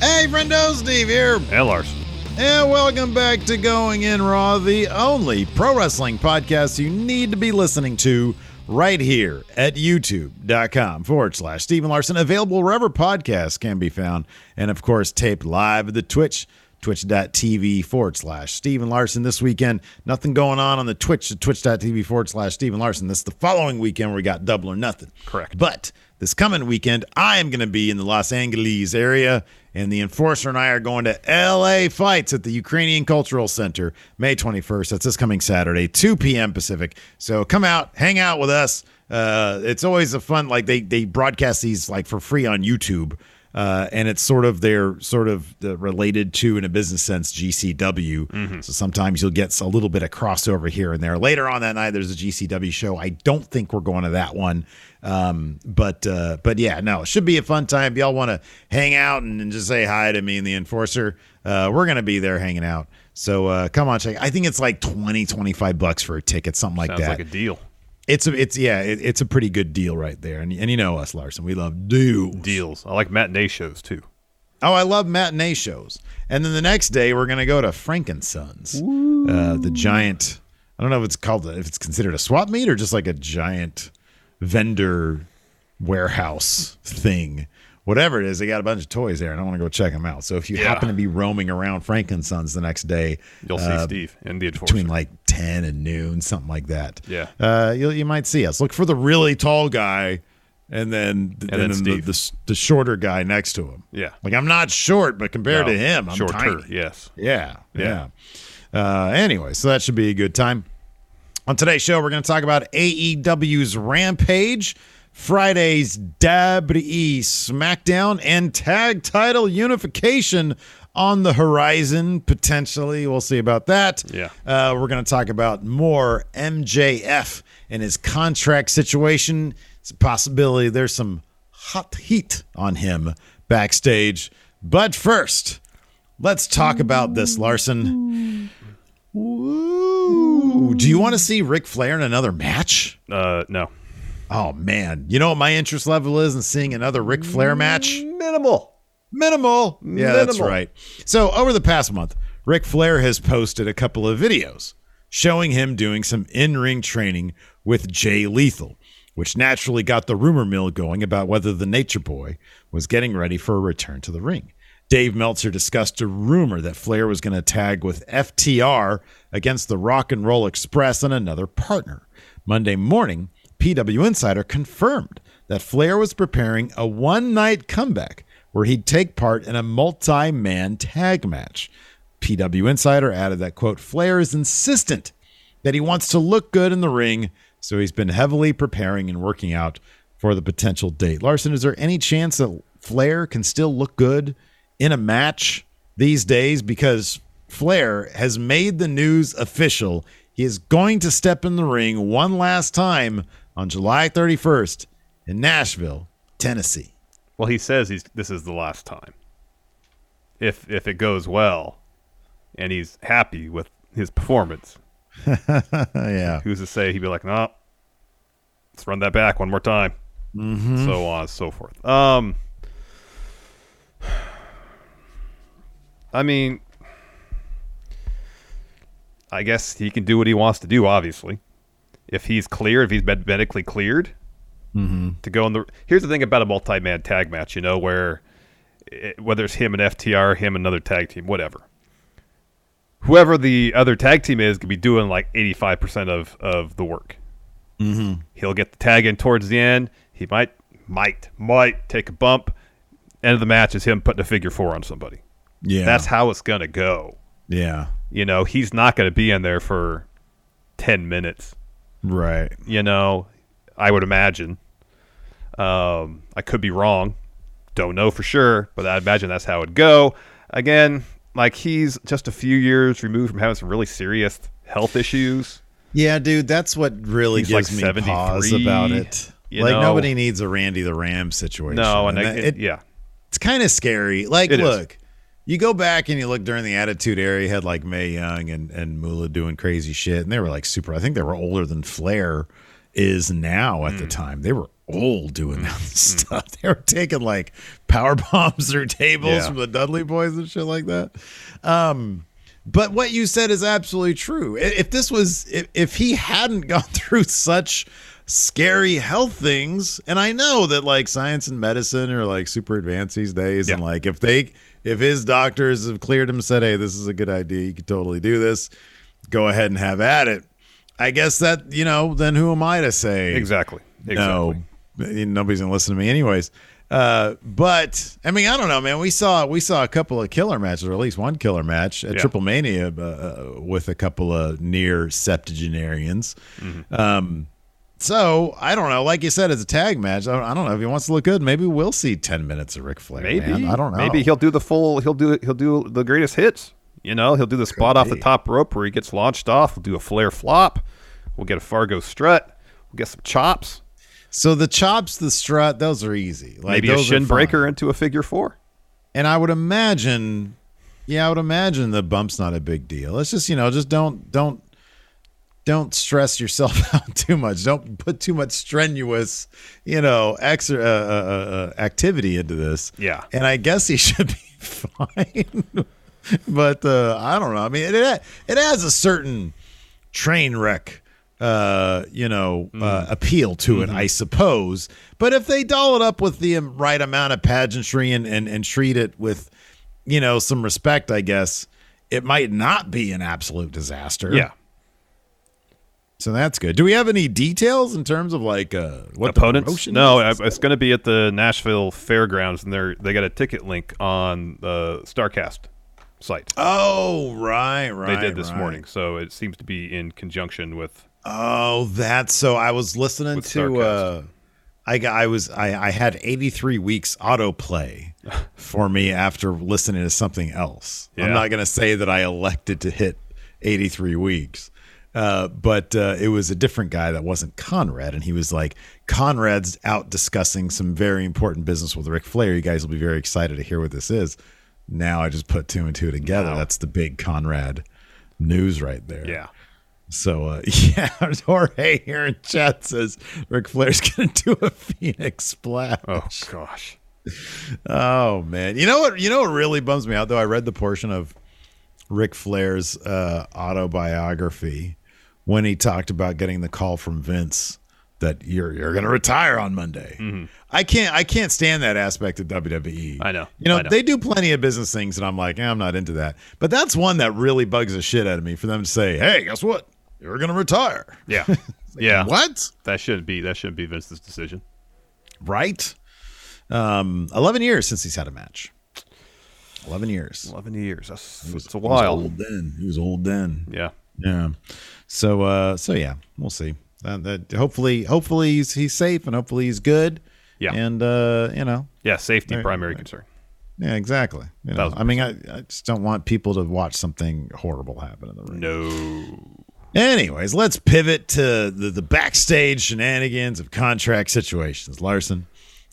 Hey, friendo, Steve here. Hey, Larson. And welcome back to Going In Raw, the only pro wrestling podcast you need to be listening to right here at youtube.com forward slash Stephen Larson. Available wherever podcasts can be found. And of course, taped live at the Twitch, twitch.tv forward slash Stephen Larson this weekend. Nothing going on on the Twitch at twitch.tv forward slash Stephen Larson. This is the following weekend where we got double or nothing. Correct. But this coming weekend, I am going to be in the Los Angeles area, and the enforcer and I are going to LA Fights at the Ukrainian Cultural Center May 21st. That's this coming Saturday, 2 p.m. Pacific. So come out, hang out with us. Uh, it's always a fun, like they they broadcast these like for free on YouTube. Uh, and it's sort of they're sort of uh, related to in a business sense GCW. So sometimes you'll get a little bit of crossover here and there. Later on that night, there's a GCW show. I don't think we're going to that one, um, but uh, but yeah, no, it should be a fun time. If y'all want to hang out and, and just say hi to me and the enforcer, uh, we're gonna be there hanging out. So uh, come on, check. I think it's like 20, 25 bucks for a ticket, something like Sounds that. like a deal. it's a, it's yeah, it, it's a pretty good deal right there. And and you know us, Larson, we love deals. Deals. I like matinee shows too. Oh, I love matinee shows. And then the next day, we're going to go to Frankensons, uh, the giant. I don't know if it's called if it's considered a swap meet or just like a giant vendor warehouse thing. Whatever it is, they got a bunch of toys there, and I want to go check them out. So if you Yeah. happen to be roaming around Frankensons the next day, You'll see uh, Steve and the enforcer. between like ten and noon, something like that. Yeah. uh, you you might see us. Look for the really tall guy, and then and, then then the, the the shorter guy next to him. Yeah. like I'm not short, but compared No, to him, I'm shorter. tiny. Yes. Yeah, yeah. Yeah. Uh, anyway, so that should be a good time. On today's show, we're going to talk about AEW's Rampage, Friday's WWE SmackDown, and tag title unification on the horizon, potentially. We'll see about that. Yeah. Uh, we're going to talk about more MJF and his contract situation. It's a possibility there's some hot heat on him backstage. But first, let's talk about this, Larson. Ooh. Do you want to see Ric Flair in another match? Uh, no. Oh man, you know what my interest level is in seeing another Ric Flair match? Minimal. Minimal. Yeah, that's right. So over the past month, Ric Flair has posted a couple of videos showing him doing some in-ring training with Jay Lethal. which naturally got the rumor mill going about whether the Nature Boy was getting ready for a return to the ring. Dave Meltzer discussed a rumor that Flair was going to tag with FTR against the Rock and Roll Express and another partner. Monday morning, PW Insider confirmed that Flair was preparing a one night comeback where he'd take part in a multi man tag match. PW Insider added that, quote, Flair is insistent that he wants to look good in the ring, so he's been heavily preparing and working out for the potential date. Larson, is there any chance that Flair can still look good in a match these days? Because Flair has made the news official. He is going to step in the ring one last time on July 31st in Nashville, Tennessee. Well, he says he's this is the last time. If if it goes well, and he's happy with his performance, yeah. who's to say he'd be like, no, let's run that back one more time, mm-hmm. so on and so forth. Um, I mean, I guess he can do what he wants to do. Obviously, if he's clear, if he's med- medically cleared Mm-hmm. to go in the. Here's the thing about a multi-man tag match, you know, where it, whether it's him and FTR, him and another tag team, whatever. Whoever the other tag team is could be doing like 85% of, of the work. Mm-hmm. He'll get the tag in towards the end. He might, might, might take a bump. End of the match is him putting a figure four on somebody. Yeah. That's how it's going to go. yeah. You know, he's not going to be in there for 10 minutes. Right. You know, I would imagine. Um, I could be wrong. Don't know for sure, but I imagine that's how it'd go. Again, like he's just a few years removed from having some really serious health issues. Yeah, dude, that's what really He's gives like me pause about it. you Like know? nobody needs a Randy the Ram situation. No, and, I, that- it, it- yeah, it's kind of scary. Like, It is. You go back and you look during the Attitude Era, you had like Mae Young and and Moolah doing crazy shit, and they were like super. I think they were older than Flair is now at the Mm. time. They were old doing that stuff. They were taking like power bombs through tables Yeah. from the Dudley Boys and shit like that. Um, but what you said is absolutely true. If this was, if, if he hadn't gone through such scary health things, and I know that like science and medicine are like super advanced these days, and like if they, if his doctors have cleared him said, hey, this is a good idea, you could totally do this, go ahead and have at it. I guess that, you know, then who am I to say? exactly. Exactly. No, nobody's gonna listen to me anyways. Uh, but I mean, I don't know, man. We saw we saw a couple of killer matches, or at least one killer match at Yeah. Triple Mania uh, with a couple of near septuagenarians. Mm-hmm. Um, so I don't know. Like you said, it's a tag match. I don't, know if he wants to look good. Maybe we'll see ten minutes of Ric Flair. Maybe man. I don't know. Maybe he'll do the full. He'll do. He'll do the greatest hits. You know, he'll do the spot off the top rope where he gets launched off. We'll do a Flair flop. We'll get a Fargo strut. We'll get some chops. So the chops, the strut, those are easy. Like Maybe a shin breaker into a figure four. And I would imagine, yeah, I would imagine the bump's not a big deal. It's just you know, just don't don't don't stress yourself out too much. Don't put too much strenuous, you know, extra uh, uh, uh, activity into this. Yeah. and I guess he should be fine. but uh, I don't know. I mean, it it has a certain train wreck. Uh, you know, uh, appeal to it, I suppose. But if they doll it up with the right amount of pageantry and, and and treat it with, you know, some respect, I guess it might not be an absolute disaster. Yeah. So that's good. Do we have any details in terms of like uh, what Opponents? No, is? It's going to be at the Nashville Fairgrounds, and they're they got a ticket link on the Starcast site. Oh, right, right. they did this right. morning, so it seems to be in conjunction with. Oh, that's so. I was listening to. Uh, I got- I was I I had 83 weeks autoplay for me after listening to something else. I'm not gonna say that I elected to hit 83 weeks. Uh, but uh, it was a different guy that wasn't Conrad, and he was like, "Conrad's out discussing some very important business with Ric Flair. You guys will be very excited to hear what this is." Now I just put two and two together. Wow. That's the big Conrad news right there. Yeah. So uh, yeah, Jorge here in chat says Ric Flair's gonna do a Phoenix splash. Oh gosh. Oh man, you know what? You know what really bums me out though. I read the portion of Ric Flair's uh, autobiography when he talked about getting the call from Vince that you're you're going to retire on Monday. I can't I can't stand that aspect of WWE. I know. You know, know. they do plenty of business things, and I'm like, eh, I'm not into that. But that's one that really bugs the shit out of me for them to say, "Hey, guess what? You're going to retire." Yeah, yeah. What? That shouldn't be that shouldn't be Vince's decision. Right? Um, 11 years since he's had a match. 11 years. Eleven years. That's was- it's a he was while. old then. He was old then. Yeah. Yeah. So uh so yeah, we'll see. Uh, that hopefully hopefully he's he's safe and hopefully he's good. Yeah. And uh, you know, Yeah. Safety primary concern. yeah, exactly. You know, I mean I, I just don't want people to watch something horrible happen in the ring. No. Anyways, let's pivot to the, the backstage shenanigans of contract situations, Larson.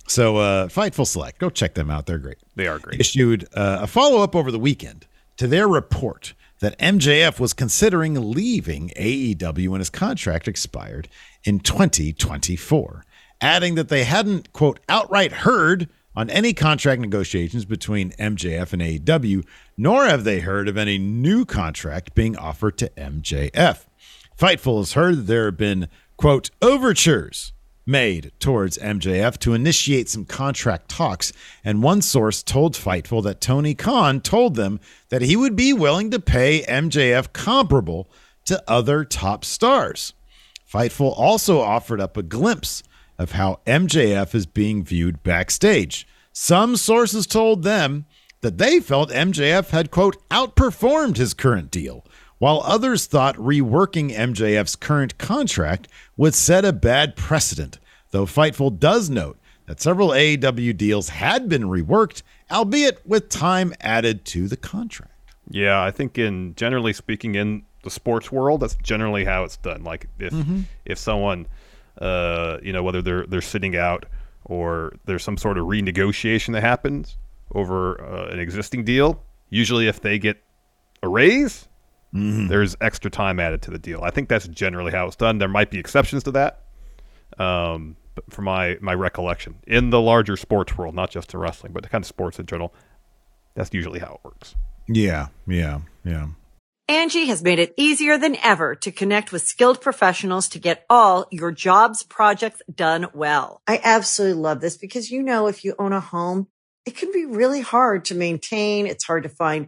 So, uh, Fightful Select, go check them out. They're great. They are great. Issued uh, a follow up over the weekend to their report that MJF was considering leaving AEW when his contract expired in 2024, adding that they hadn't, quote, outright heard on any contract negotiations between MJF and AEW, nor have they heard of any new contract being offered to MJF. Fightful has heard that there have been, quote, overtures made towards MJF to initiate some contract talks, and one source told Fightful that Tony Khan told them that he would be willing to pay MJF comparable to other top stars. Fightful also offered up a glimpse of how MJF is being viewed backstage. Some sources told them that they felt MJF had, quote, outperformed his current deal, while others thought reworking MJF's current contract would set a bad precedent. Though Fightful does note that several AEW deals had been reworked, albeit with time added to the contract. Yeah, I think in generally speaking in the sports world, that's generally how it's done. Like if if someone, uh, you know, whether they're they're sitting out or there's some sort of renegotiation that happens over uh, an existing deal, usually if they get a raise, there's extra time added to the deal. I think that's generally how it's done. There might be exceptions to that, um, but from my my recollection in the larger sports world, not just in wrestling, but the kind of sports in general, that's usually how it works. Yeah, yeah, yeah. Angie has made it easier than ever to connect with skilled professionals to get all your jobs projects done well. I absolutely love this because, you know, if you own a home, it can be really hard to maintain. It's hard to find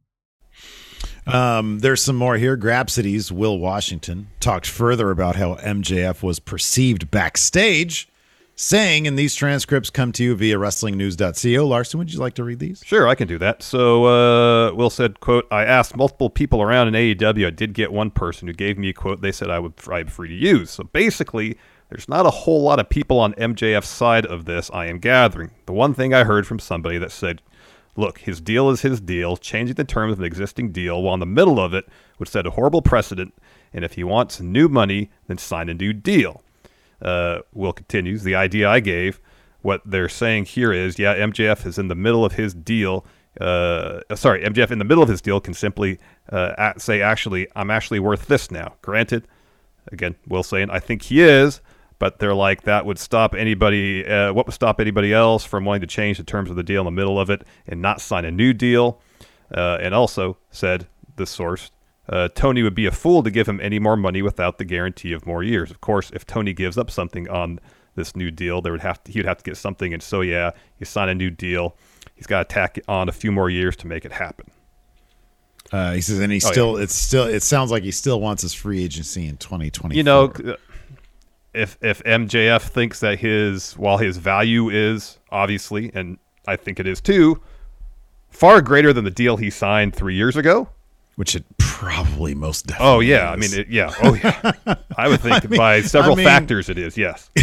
Um, there's some more here. Grapsody's Will Washington talked further about how MJF was perceived backstage, saying, and these transcripts come to you via WrestlingNews.co. Larson, would you like to read these? Sure, I can do that. So uh, Will said, "quote I asked multiple people around in AEW. I did get one person who gave me a quote. They said I would I'm free to use. So basically, there's not a whole lot of people on MJF's side of this. I am gathering. The one thing I heard from somebody that said." Look, his deal is his deal. Changing the terms of an existing deal while in the middle of it would set a horrible precedent. And if he wants new money, then sign a new deal. Uh, Will continues. The idea I gave, what they're saying here is, yeah, MJF is in the middle of his deal. Uh, sorry, MJF in the middle of his deal can simply uh, say, actually, I'm actually worth this now. Granted, again, Will saying, I think he is, but they're like that would stop anybody. Uh, what would stop anybody else from wanting to change the terms of the deal in the middle of it and not sign a new deal? Uh, and also said the source, uh, Tony would be a fool to give him any more money without the guarantee of more years. Of course, if Tony gives up something on this new deal, there would have to, he would have to get something. And so, yeah, you signed a new deal. He's got to tack on a few more years to make it happen. Uh, he says, and he Oh, yeah. still, it's still, it sounds like he still wants his free agency in 2020. You know, if if MJF thinks that his while his value is obviously, and I think it is too, far greater than the deal he signed three years ago. Which it probably most definitely. Oh yeah, I mean it, yeah, oh yeah. I would think I mean- by several I mean- factors it is. Yes.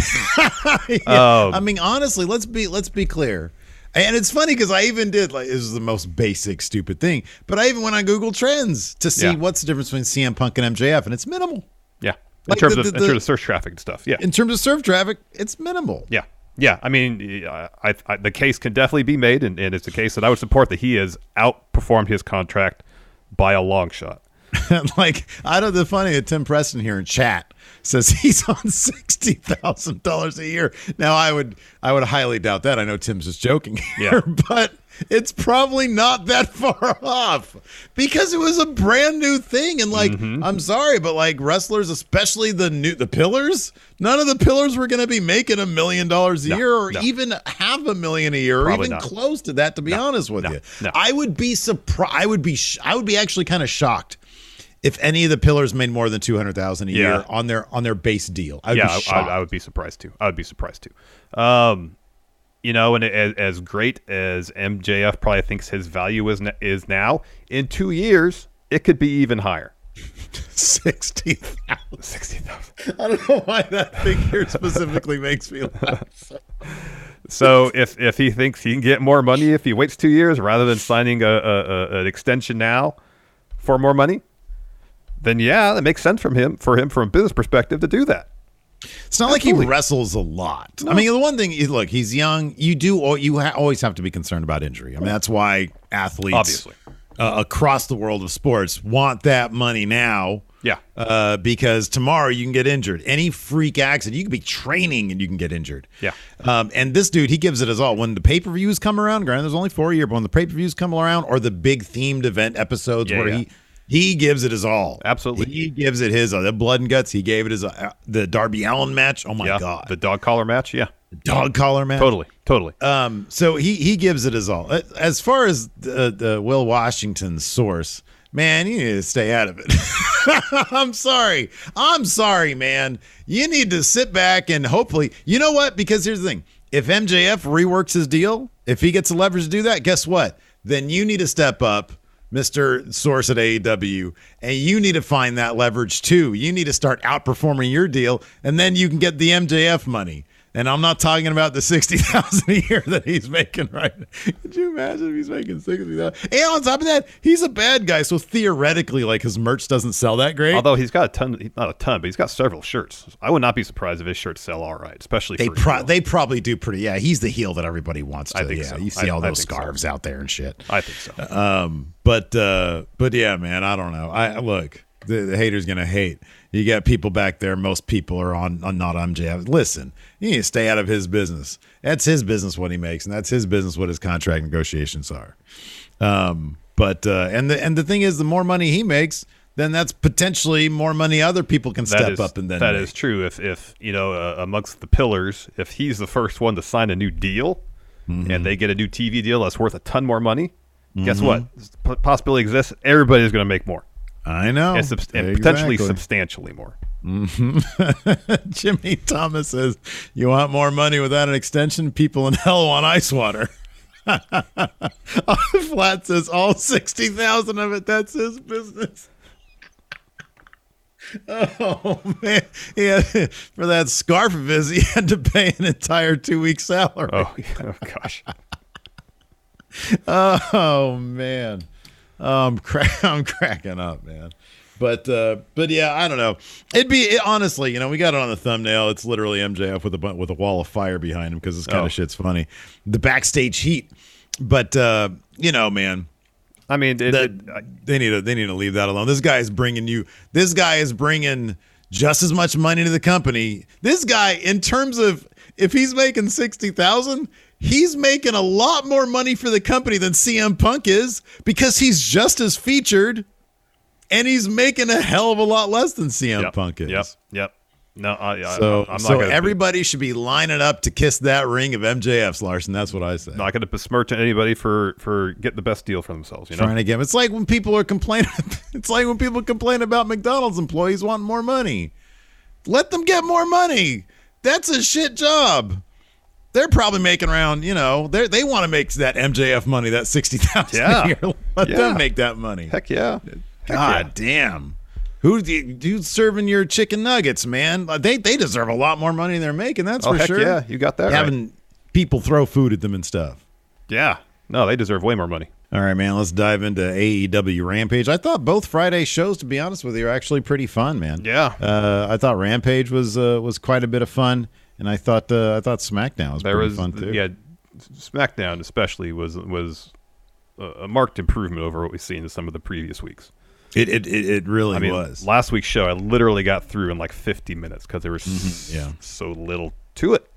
Yeah. Um, I mean, honestly, let's be let's be clear. And it's funny because I even did like this is the most basic stupid thing, but I even went on Google Trends to see Yeah. what's the difference between CM Punk and MJF, and it's minimal. In Like terms the- of the- in terms the- of search traffic and stuff. Yeah. In terms of search traffic, it's minimal. Yeah, yeah. I mean, I, I, I, the case can definitely be made, and, and it's a case that I would support that he has outperformed his contract by a long shot. like I don't. The funny that Tim Preston here in chat says he's on sixty thousand dollars a year. Now I would I would highly doubt that. I know Tim's just joking here, Yeah. but it's probably not that far off because it was a brand new thing. And like, Mm-hmm. I'm sorry, but like wrestlers, especially the new the pillars, none of the pillars were going to be making a million dollars a No, year or no. even half a million a year, or even not. close to that. To be honest with no, you, no. I would be surprised. I would be. Sh- I would be actually kind of shocked if any of the pillars made more than two hundred thousand a Yeah. year on their on their base deal. I'd yeah, be I. I, I would be surprised too. I would be surprised too. Um, you know, and as, as great as MJF probably thinks his value is is now, in two years it could be even higher. Sixty thousand. Sixty thousand. I don't know why that figure specifically makes me laugh. So if if he thinks he can get more money if he waits two years rather than signing a, a, a an extension now for more money, then yeah, that makes sense from him for him from a business perspective to do that. It's not like he wrestles a lot. I mean, the one thing, look, he's young. You do, you ha- always have to be concerned about injury. I mean, that's why athletes, Obviously. uh, across the world of sports, want that money now. Yeah. Uh, because tomorrow you can get injured. Any freak accident, you could be training and you can get injured. Yeah. Um, and this dude, he gives it his all. When the pay per views come around, granted, there's only four a year, but when the pay per views come around or the big themed event episodes Yeah, where yeah. he he gives it his all. Absolutely. He gives it his uh, the blood and guts. He gave it his uh, the Darby Allin match. Oh my yeah. god, The dog collar match. Yeah. dog collar match. Totally. Totally. Um, so he he gives it his all. As far as the, the Will Washington source, man, you need to stay out of it. I'm sorry. I'm sorry, man. You need to sit back and hopefully, you know what? Because here's the thing: if MJF reworks his deal, if he gets the leverage to do that, guess what? Then you need to step up. Mr. Source at AEW, and you need to find that leverage too. You need to start outperforming your deal, and then you can get the MJF money. And I'm not talking about the sixty thousand a year that he's making right now. Could you imagine if he's making sixty thousand? And on top of that, he's a bad guy, so theoretically, like his merch doesn't sell that great. Although he's got a ton, not a ton, but he's got several shirts. I would not be surprised if his shirts sell all right, especially they for pro- they probably do pretty. Yeah, he's the heel that everybody wants to. I think yeah, so. you see I- all I those think so. scarves out there and shit. I think so. Um, but uh, but yeah, man, I don't know. I look, the, the haters gonna hate. You got people back there. Most people are on, on not on MJF. Listen, you need to stay out of his business. That's his business what he makes, and that's his business what his contract negotiations are. Um, but uh, and the and the thing is, the more money he makes, then that's potentially more money other people can step is- up and then that make. is true. If if you know uh, amongst the pillars, if he's the first one to sign a new deal, Mm-hmm. and they get a new TV deal that's worth a ton more money, guess Mm-hmm. what? P- possibility exists. Everybody's going to make more, I know, and, subs- and potentially substantially more. Mm-hmm. Jimmy Thomas says, "You want more money without an extension? People in hell want ice water." Flat says, "All sixty thousand of it. That's his business." Oh man, yeah. For that scarf of his, he had to pay an entire two week salary. Oh, oh gosh. Oh man, I'm I'm cracking up, man. But uh, but yeah, I don't know. It'd be it, honestly, you know, we got it on the thumbnail. It's literally MJF with a with a wall of fire behind him because this kind Oh. of shit's funny. The backstage heat, but uh, you know, man, I mean, it, that it- they need to they need to leave that alone. This guy is bringing you. This guy is bringing just as much money to the company. This guy, in terms of if he's making sixty thousand, he's making a lot more money for the company than CM Punk is because he's just as featured, and he's making a hell of a lot less than CM yep, Punk is. Yep. Yep. No, I, I, So, I'm not so everybody should be lining up to kiss that ring of MJF's, Larson. That's what I say. not going to besmirch anybody for for getting the best deal for themselves. You know. trying to get. It's like when people are complaining. It's like when people complain about McDonald's employees wanting more money. Let them get more money. That's a shit job. They're probably making around, you know, they they want to make that MJF money, that sixty thousand Yeah. a year. Let Yeah. them make that money. Heck yeah. God damn. Who who's serving your chicken nuggets, man? They they deserve a lot more money than they're making. That's Oh, for heck sure. yeah. You got that right. Having people throw food at them and stuff. Yeah. No, they deserve way more money. All right, man. Let's dive into AEW Rampage. I thought both Friday shows, to be honest with you, are actually pretty fun, man. Yeah. Uh, I thought Rampage was uh, was quite a bit of fun, and I thought uh, I thought SmackDown was There pretty was fun too. yeah, SmackDown especially was was a a marked improvement over what we've seen in some of the previous weeks. It it it, it really I mean, was. last week's show I literally got through in like 50 minutes because there was Mm-hmm. yeah. so little to it,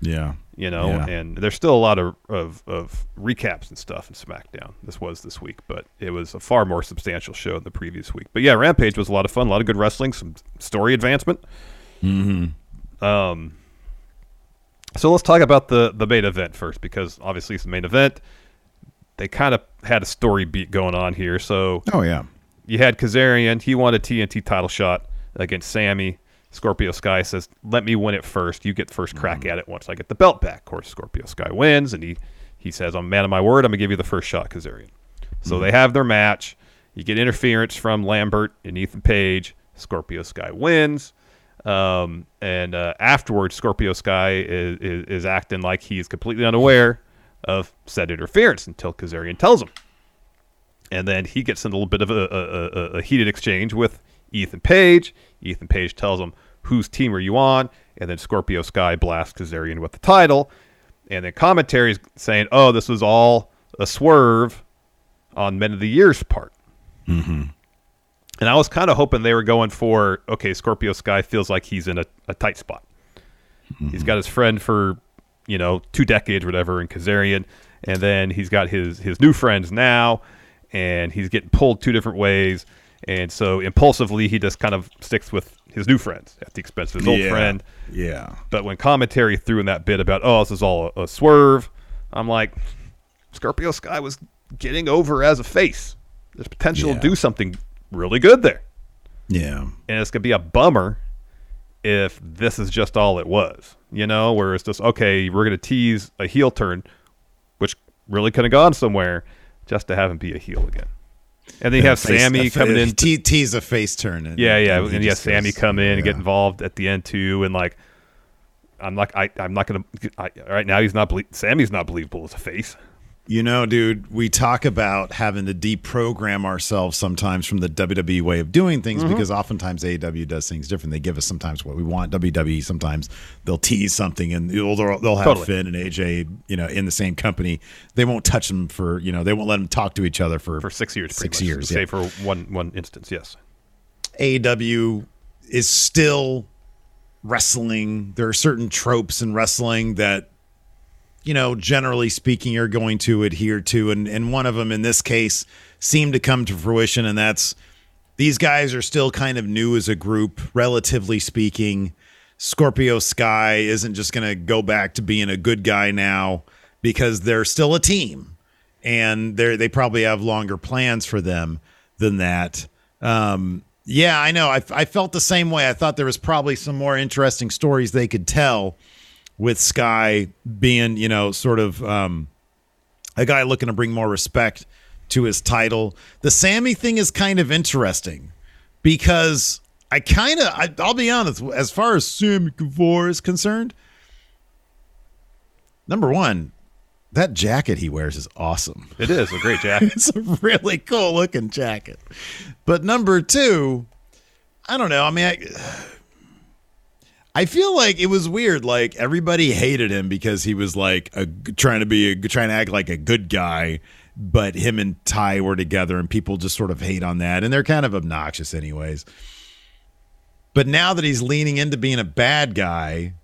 yeah. you know. Yeah. And there's still a lot of, of of recaps and stuff in SmackDown. This was this week, but it was a far more substantial show than the previous week. But yeah, Rampage was a lot of fun, a lot of good wrestling, some story advancement. Mm-hmm. Um. So let's talk about the the main event first, because obviously it's the main event. They kind of had a story beat going on here, so Oh yeah. you had Kazarian. He won a TNT title shot against Sammy. Scorpio Sky says, "Let me win it first. You get first crack mm-hmm. at it once I get the belt back." Of course, Scorpio Sky wins, and he he says, "I'm man of my word. I'm gonna give you the first shot, Kazarian." So they mm-hmm. have their match. You get interference from Lambert and Ethan Page. Scorpio Sky wins. Um, and uh, afterwards, Scorpio Sky is, is, is acting like he's completely unaware of said interference until Kazarian tells him and then he gets in a little bit of a, a, a, a heated exchange with Ethan Page. Ethan Page tells him, "Whose team are you on?" And then Scorpio Sky blasts Kazarian with the title, and then commentaries saying, "Oh, this was all a swerve on Men of the Year's part." Mm-hmm. And I was kind of hoping they were going for, okay, Scorpio Sky feels like he's in a, a tight spot. He's got his friend for, you know, two decades, whatever, in Kazarian, and then he's got his his new friends now, and he's getting pulled two different ways, and so impulsively he just kind of sticks with his new friends at the expense of his old yeah. friend. Yeah. But when commentary threw in that bit about, oh, this is all a, a swerve, I'm like, Scorpio Sky was getting over as a face. There's potential Yeah. to do something really good there. Yeah. And it's going to be a bummer if this is just all it was, you know, where it's just, okay, we're going to tease a heel turn, which really could have gone somewhere just to have him be a heel again. And then you have Face- Sammy a coming in. Te- tease a face turn. And, Yeah, yeah, he and you have Sammy goes- come in and get involved at the end too, and like, I'm not, I, I'm not gonna. I, right now, he's not. Belie- Sammy's not believable as a face. You know, dude, we talk about having to deprogram ourselves sometimes from the WWE way of doing things Mm-hmm. because oftentimes AEW does things different. They give us sometimes what we want. WWE sometimes they'll tease something and they'll, they'll have Totally. Finn and AJ, you know, in the same company. They won't touch them for, you know, they won't let them talk to each other for For six years, Six much, years, Say yeah. for one one instance, yes. AEW is still wrestling. There are certain tropes in wrestling that, you know, generally speaking, you're going to adhere to. And, and one of them in this case seemed to come to fruition. And that's these guys are still kind of new as a group, relatively speaking. Scorpio Sky isn't just going to go back to being a good guy now because they're still a team and they they probably have longer plans for them than that. Um, yeah, I know. I, I felt the same way. I thought there was probably some more interesting stories they could tell with Sky being, you know, sort of um, a guy looking to bring more respect to his title. The Sammy thing is kind of interesting because I kind of, I'll be honest, as far as Sammy Guevara is concerned, number one, that jacket he wears is awesome. It is a great jacket. It's a really cool looking jacket. But number two, I don't know. I mean, I, I feel like it was weird. Like everybody hated him because he was like a, trying to be a, trying to act like a good guy, but him and Ty were together, and people just sort of hate on that, and they're kind of obnoxious, anyways. But now that he's leaning into being a bad guy,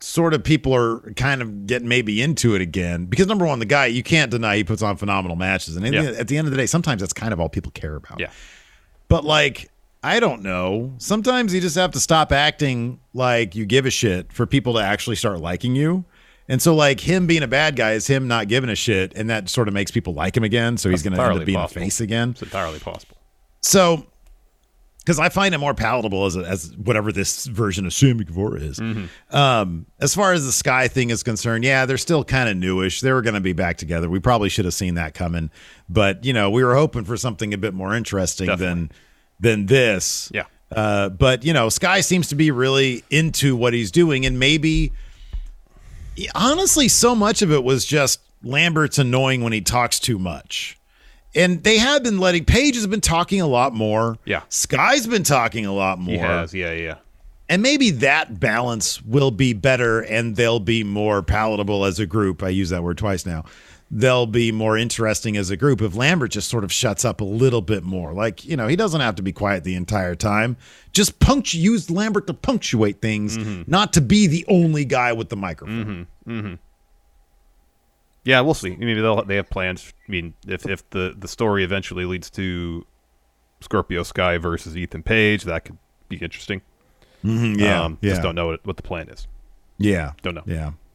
sort of people are kind of getting maybe into it again because number one, the guy you can't deny he puts on phenomenal matches, and Yeah. the, at the end of the day, sometimes that's kind of all people care about. yeah. But like, I don't know. Sometimes you just have to stop acting like you give a shit for people to actually start liking you. And so, like him being a bad guy is him not giving a shit, and that sort of makes people like him again. So he's going to end up being possible. a face again. It's entirely possible. So because I find it more palatable as a, as whatever this version of Sammy Guevara is. Um, as far as the Sky thing is concerned, yeah, they're still kind of newish. They were going to be back together. We probably should have seen that coming, but you know, we were hoping for something a bit more interesting than than this. Yeah. Uh, but you know, Sky seems to be really into what he's doing, and maybe honestly, so much of it was just Lambert's annoying when he talks too much. And they have been letting Page has been talking a lot more. Yeah. Sky's been talking a lot more. He has, yeah, yeah. And maybe that balance will be better and they'll be more palatable as a group. I use that word twice now. They'll be more interesting as a group if Lambert just sort of shuts up a little bit more. Like, you know, he doesn't have to be quiet the entire time. Just punctu- use Lambert to punctuate things, not to be the only guy with the microphone. mm-hmm Yeah, we'll see. Maybe they'll they have plans. I mean, if if the the story eventually leads to Scorpio Sky versus Ethan Page, that could be interesting. Yeah. um, yeah. Just don't know what, what the plan is. Yeah. Don't know. Yeah.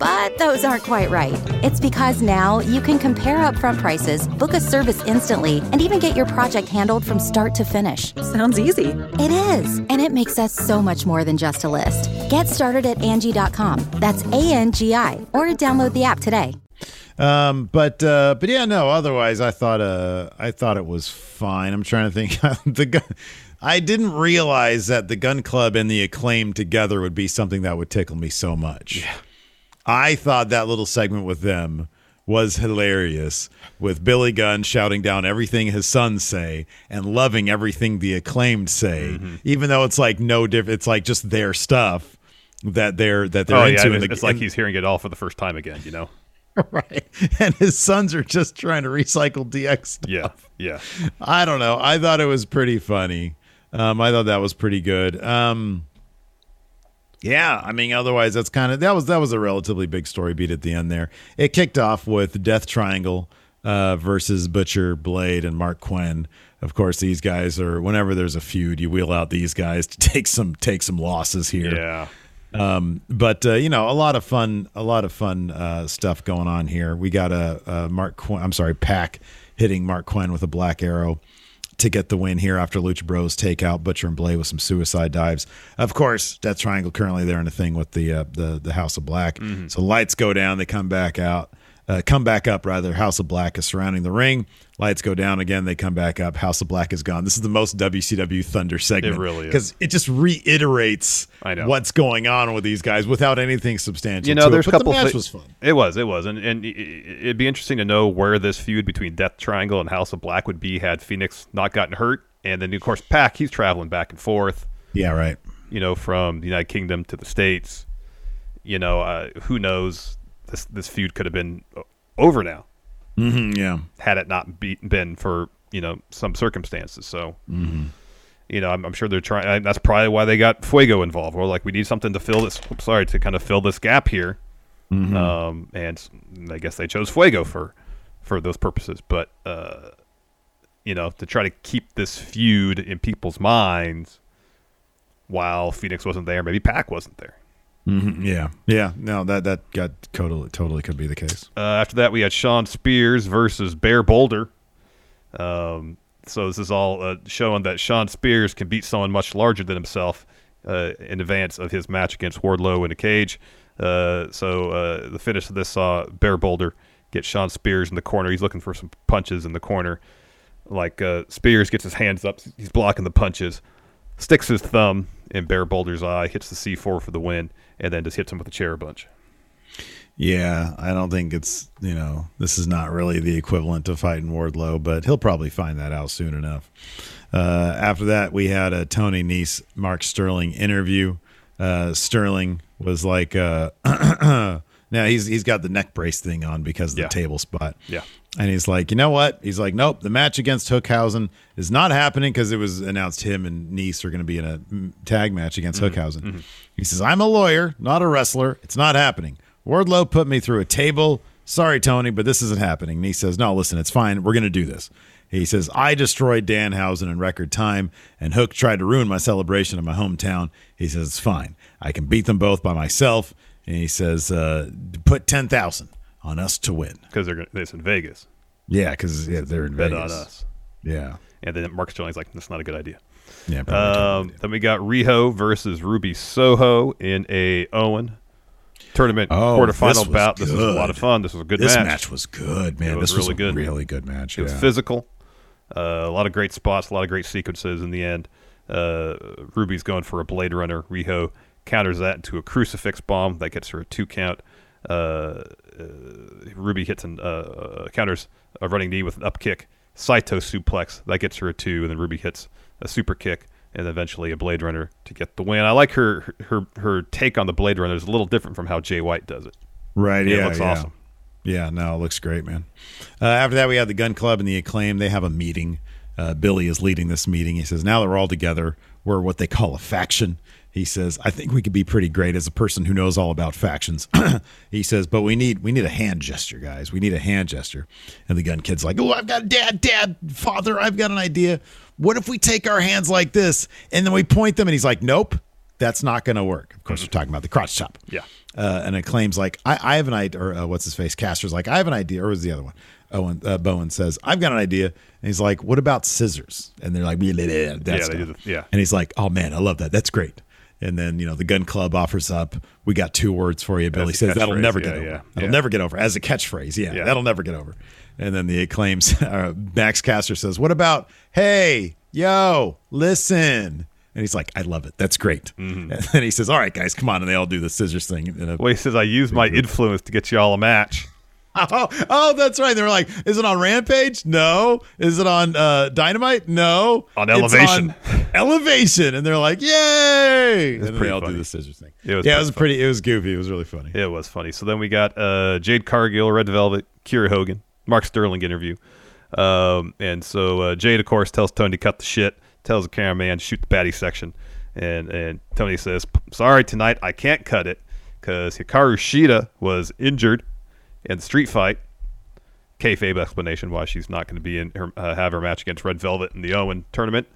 But those aren't quite right. It's because now you can compare upfront prices, book a service instantly, and even get your project handled from start to finish. Sounds easy. It is, and it makes us so much more than just a list. Get started at Angie.com. That's A N G I, or download the app today. Um, but uh, but yeah, no. Otherwise, I thought uh, I thought it was fine. I'm trying to think. the gun, I didn't realize that the Gunn Club and the acclaim together would be something that would tickle me so much. I thought that little segment with them was hilarious, with Billy Gunn shouting down everything his sons say and loving everything the acclaimed say, Mm-hmm. even though it's like no different. It's like just their stuff that they're that they're oh into. yeah, and it's, the- it's like he's hearing it all for the first time again. You know? right. And his sons are just trying to recycle DX stuff. Yeah, yeah. I don't know. I thought it was pretty funny. Um, I thought that was pretty good. Um, yeah, I mean, otherwise that's kind of that was that was a relatively big story beat at the end there. It kicked off with Death Triangle uh, versus Butcher Blade and Marq Quen. Of course, these guys are whenever there's a feud, you wheel out these guys to take some take some losses here. Yeah. Um, but uh, you know, a lot of fun, a lot of fun uh, stuff going on here. We got a, a Mark, Quinn, I'm sorry, Pac hitting Marq Quen with a black arrow to get the win here after Lucha Bros take out Butcher and Blade with some suicide dives. Of course, Death Triangle currently they're in a thing with the uh, the the House of Black. So lights go down, they come back out. Uh, come back up rather. House of Black is surrounding the ring. Lights go down again. They come back up. House of Black is gone. This is the most WCW Thunder segment. It really is. because it just reiterates I know. what's going on with these guys without anything substantial. You know, to there's it. a But couple. The match thi- was fun. It was. It was, and and i- i- it'd be interesting to know where this feud between Death Triangle and House of Black would be had Fénix not gotten hurt, and then of course Pac he's traveling back and forth. Yeah, right. You know, from the United Kingdom to the states. You know, uh, who knows? This this feud could have been over now Mm-hmm, yeah. had it not be, been for you know some circumstances. So. Mm-hmm. You know, I'm, I'm sure they're trying. That's probably why they got Fuego involved. Or like, we need something to fill this. oops, sorry, to kind of fill this gap here. Mm-hmm. Um, and I guess they chose Fuego for for those purposes. But uh, you know, to try to keep this feud in people's minds while Fénix wasn't there, maybe Pac wasn't there. Mhm, Yeah. Yeah. No, that that got totally totally could be the case. Uh, after that, we had Shawn Spears versus Bear Boulder. Um, so this is all uh, showing that Shawn Spears can beat someone much larger than himself uh, in advance of his match against Wardlow in a cage. Uh, so uh, the finish of this saw Bear Boulder get Shawn Spears in the corner. He's looking for some punches in the corner. Like uh, Spears gets his hands up, he's blocking the punches, sticks his thumb in Bear Boulder's eye, hits the C4 for the win, and then just hits him with a chair a bunch. Yeah, I don't think it's you know this is not really the equivalent to fighting Wardlow, but he'll probably find that out soon enough. Uh, after that, we had a Tony Nese Mark Sterling interview. Uh, Sterling was like, uh, now he's he's got the neck brace thing on because of the Yeah. table spot. Yeah. And he's like, you know what? He's like, nope, the match against Hookhausen is not happening because it was announced him and Nese are going to be in a mm, tag match against Hookhausen. He says, I'm a lawyer, not a wrestler. It's not happening. Wardlow put me through a table. Sorry, Tony, but this isn't happening. And he says, no, listen, it's fine. We're going to do this. He says, I destroyed Danhausen in record time, and Hook tried to ruin my celebration in my hometown. He says, it's fine. I can beat them both by myself. And he says, uh, put 10000 on us to win. because they're gonna, it's in Vegas. Yeah, because yeah, they're in Bet Vegas. on us. Yeah, And then Mark Sterling's like, that's not a good idea. yeah. probably Um, then we got Riho versus Ruby Soho in a Owen tournament Oh, quarterfinal was bout. This was a lot of fun. This was a good this match. match. was good, man. Was this was really a good. really good match. It was physical. Uh, a lot of great spots, a lot of great sequences in the end. Uh, Ruby's going for a Blade Runner. Riho counters that into a crucifix bomb that gets her a two count. Uh, Ruby hits and uh, uh, counters a running knee with an up kick. Saito suplex that gets her a two, and then Ruby hits a super kick and eventually a Blade Runner to get the win. I like her her her take on the Blade Runner is a little different from how Jay White does it. Right. It yeah. looks yeah. awesome. Yeah. No, it looks great, man. Uh, after that, we had the Gunn Club and the Acclaim. They have a meeting. Uh, Billy is leading this meeting. He says, now that we're all together, we're what they call a faction. He says, I think we could be pretty great as a person who knows all about factions. he says, but we need we need a hand gesture, guys. We need a hand gesture. And the Gunn kid's like, oh, I've got a dad, dad, father, I've got an idea. What if we take our hands like this and then we point them? And he's like, nope, that's not going to work. Of course, we're talking about the crotch chop. Yeah. Uh, and it claims like I, I have an idea, or uh, what's his face? Caster's like I have an idea, or was the other one? Owen uh, Bowen says I've got an idea, and he's like, "What about scissors?" And they're like, "Yeah, yeah, yeah, that's they do stuff." the- yeah. And he's like, "Oh man, I love that. That's great." And then you know the Gunn Club offers up. We got two words for you. Billy says that'll never yeah, get over. yeah, That'll yeah. never get over as a catchphrase. Yeah, Yeah. that'll never get over. And then the acclaims. Uh, Max Caster says, "What about hey, yo, listen." And he's like, "I love it. That's great." Mm-hmm. And then he says, "All right, guys, come on." And they all do the scissors thing. in a- Well, he says I use my influence to get you all a match. Oh, oh, that's right. They were like, "Is it on Rampage? No. Is it on uh, Dynamite? No. On Elevation." on Elevation." And they're like, "Yay!" And they all do the scissors thing. It was yeah, it was pretty. It was goofy. It was really funny. It was funny. So then we got uh, Jade Cargill, Red Velvet, Kiera Hogan, Mark Sterling interview. Um, and so uh, Jade, of course, tells Tony to cut the shit, tells the cameraman to shoot the baddie section. And, and Tony says, Sorry, tonight I can't cut it because Hikaru Shida was injured in the street fight. Kayfabe explanation why she's not going to be in her, uh, have her match against Red Velvet in the Owen tournament.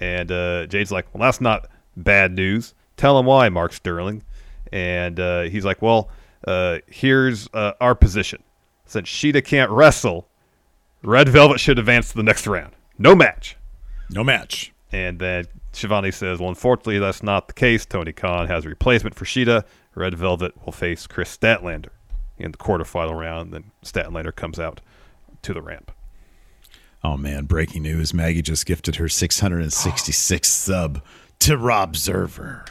And uh, Jade's like, well, that's not bad news. Tell him why, Mark Sterling. And uh, he's like, well, uh, here's uh, our position. Since Shida can't wrestle, Red Velvet should advance to the next round. No match. No match. And then Schiavone says, well, unfortunately, that's not the case. Tony Khan has a replacement for Shida. Red Velvet will face Kris Statlander in the quarterfinal round. Then Staten Statlander comes out to the ramp. Oh man, breaking news. Maggie just gifted her 666th sub to Rob Zerver.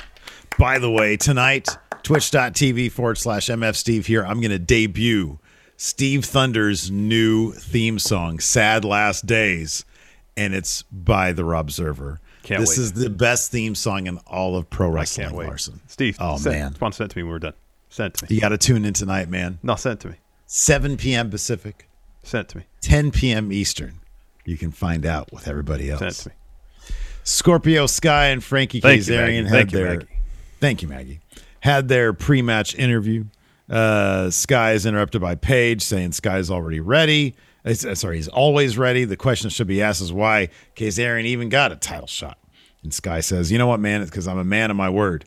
By the way, tonight, twitch.tv forward slash MF Steve here. I'm going to debut Steve Thunder's new theme song, Sad Last Days, and it's by the Rob Zerver. Can't this wait. is the best theme song in all of pro wrestling, Can't wait. Larson. Steve, Oh, send, man. Send it to me when we're done. Send it to me. You got to tune in tonight, man. No, sent to me. 7 p.m. Pacific, Sent to me. 10 p.m. Eastern. You can find out with everybody else. Sent to me. Scorpio Sky and Frankie Thank you, Kazarian Maggie. had Thank you, their Maggie. thank you Maggie had their pre-match interview. Uh, Sky is interrupted by Page saying Sky's already ready. Uh, sorry, he's always ready. The question should be asked is why Kazarian even got a title shot. And Sky says, "You know what, man? It's because I'm a man of my word."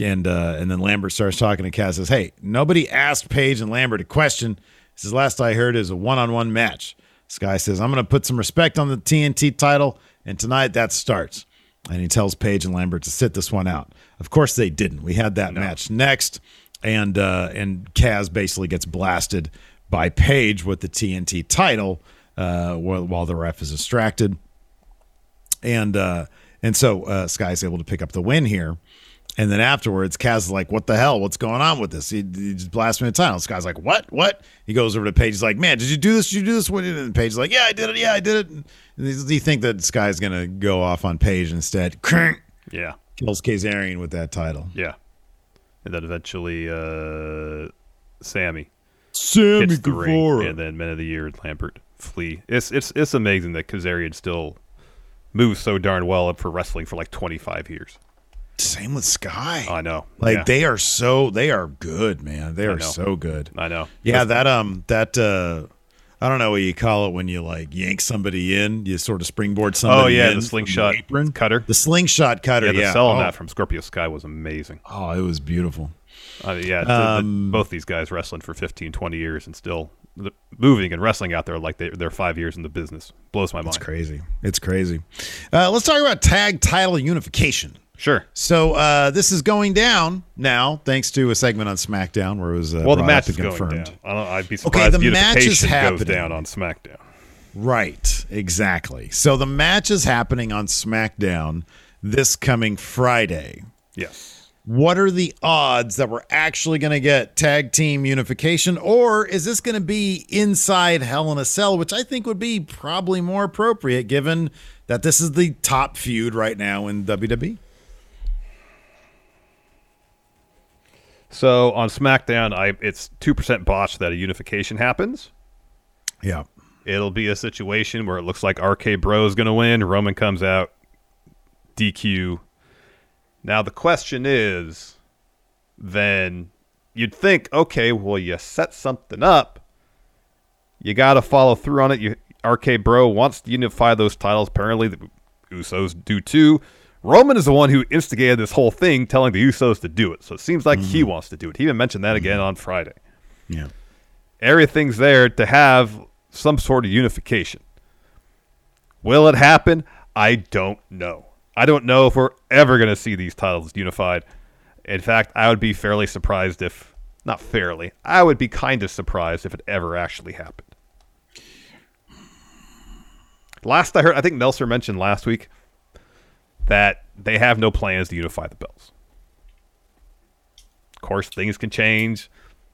And uh, and then Lambert starts talking to Kaz. Says, "Hey, nobody asked Page and Lambert a question. This is last I heard is a one-on-one match." Sky says, "I'm going to put some respect on the TNT title, and tonight that starts." And he tells Page and Lambert to sit this one out. Of course, they didn't. We had that match next, and uh, and Kaz basically gets blasted by Page with the TNT title uh, while, while the ref is distracted and uh, and so uh, Sky's able to pick up the win here, And then afterwards, Kaz is like, "What the hell? What's going on with this?" He, he just blasts me a title. This guy's like, "What? What?" He goes over to Page. He's like, "Man, did you do this? Did you do this?" What did it? And Page's like, "Yeah, I did it. Yeah, I did it." And do you think that guy's gonna go off on Page instead? Yeah. Kills Kazarian with that title. Yeah. And then eventually, uh, Sammy Sammy hits the ring, Guevara. and then Men of the Year, Lambert, flee. It's it's it's amazing that Kazarian still moves so darn well up for wrestling for like 25 years. Same with Sky. I know. Like Yeah. they are so they are good, man. They are so good. I know. Yeah, that um that uh I don't know what you call it when you like yank somebody in, you sort of springboard somebody Oh yeah, in the slingshot apron. cutter. The slingshot cutter, yeah, the yeah. sell on oh, that from Scorpio Sky was amazing. oh, it was beautiful. Mean, yeah, the- the- Um, both these guys wrestling for 15, 20 years and still moving and wrestling out there like they, they're five years in the business. Blows my mind. It's crazy. It's crazy. Uh, let's talk about tag title unification. Sure. So uh, this is going down now, thanks to a segment on SmackDown where it was uh, Well, the match is and going confirmed. down. I don't, I'd be Okay, the if match is unification goes happening. down on SmackDown. Right, exactly. So the match is happening on SmackDown this coming Friday. Yes. What are the odds that we're actually going to get tag team unification, or is this going to be inside Hell in a Cell, which I think would be probably more appropriate given that this is the top feud right now in? WWE? So on SmackDown, I it's two percent botched that a unification happens. Yeah. It'll be a situation where it looks like RK Bro is going to win. Roman comes out, DQ. Now the question is, then you'd think, okay, well you set something up, you got to follow through on it. You RK Bro wants to unify those titles. Apparently, the Usos do too. Roman is the one who instigated this whole thing, telling the Usos to do it. So it seems like he mm. wants to do it. He even mentioned that again mm. on Friday Yeah. everything's there to have some sort of unification. Will it happen? I don't know. I don't know if we're ever going to see these titles unified. In fact, I would be fairly surprised if, not fairly, I would be kind of surprised if it ever actually happened. Last I heard, I think Meltzer mentioned last week that they have no plans to unify the Bills. Of course, things can change.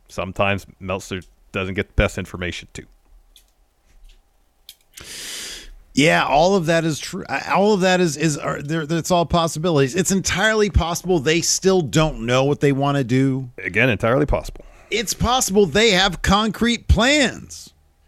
Sometimes Meltzer doesn't get the best information too. Yeah, all of that is true. All of that is is are, there. It's all possibilities. It's entirely possible they still don't know what they want to do. Again, entirely possible. It's possible they have concrete plans.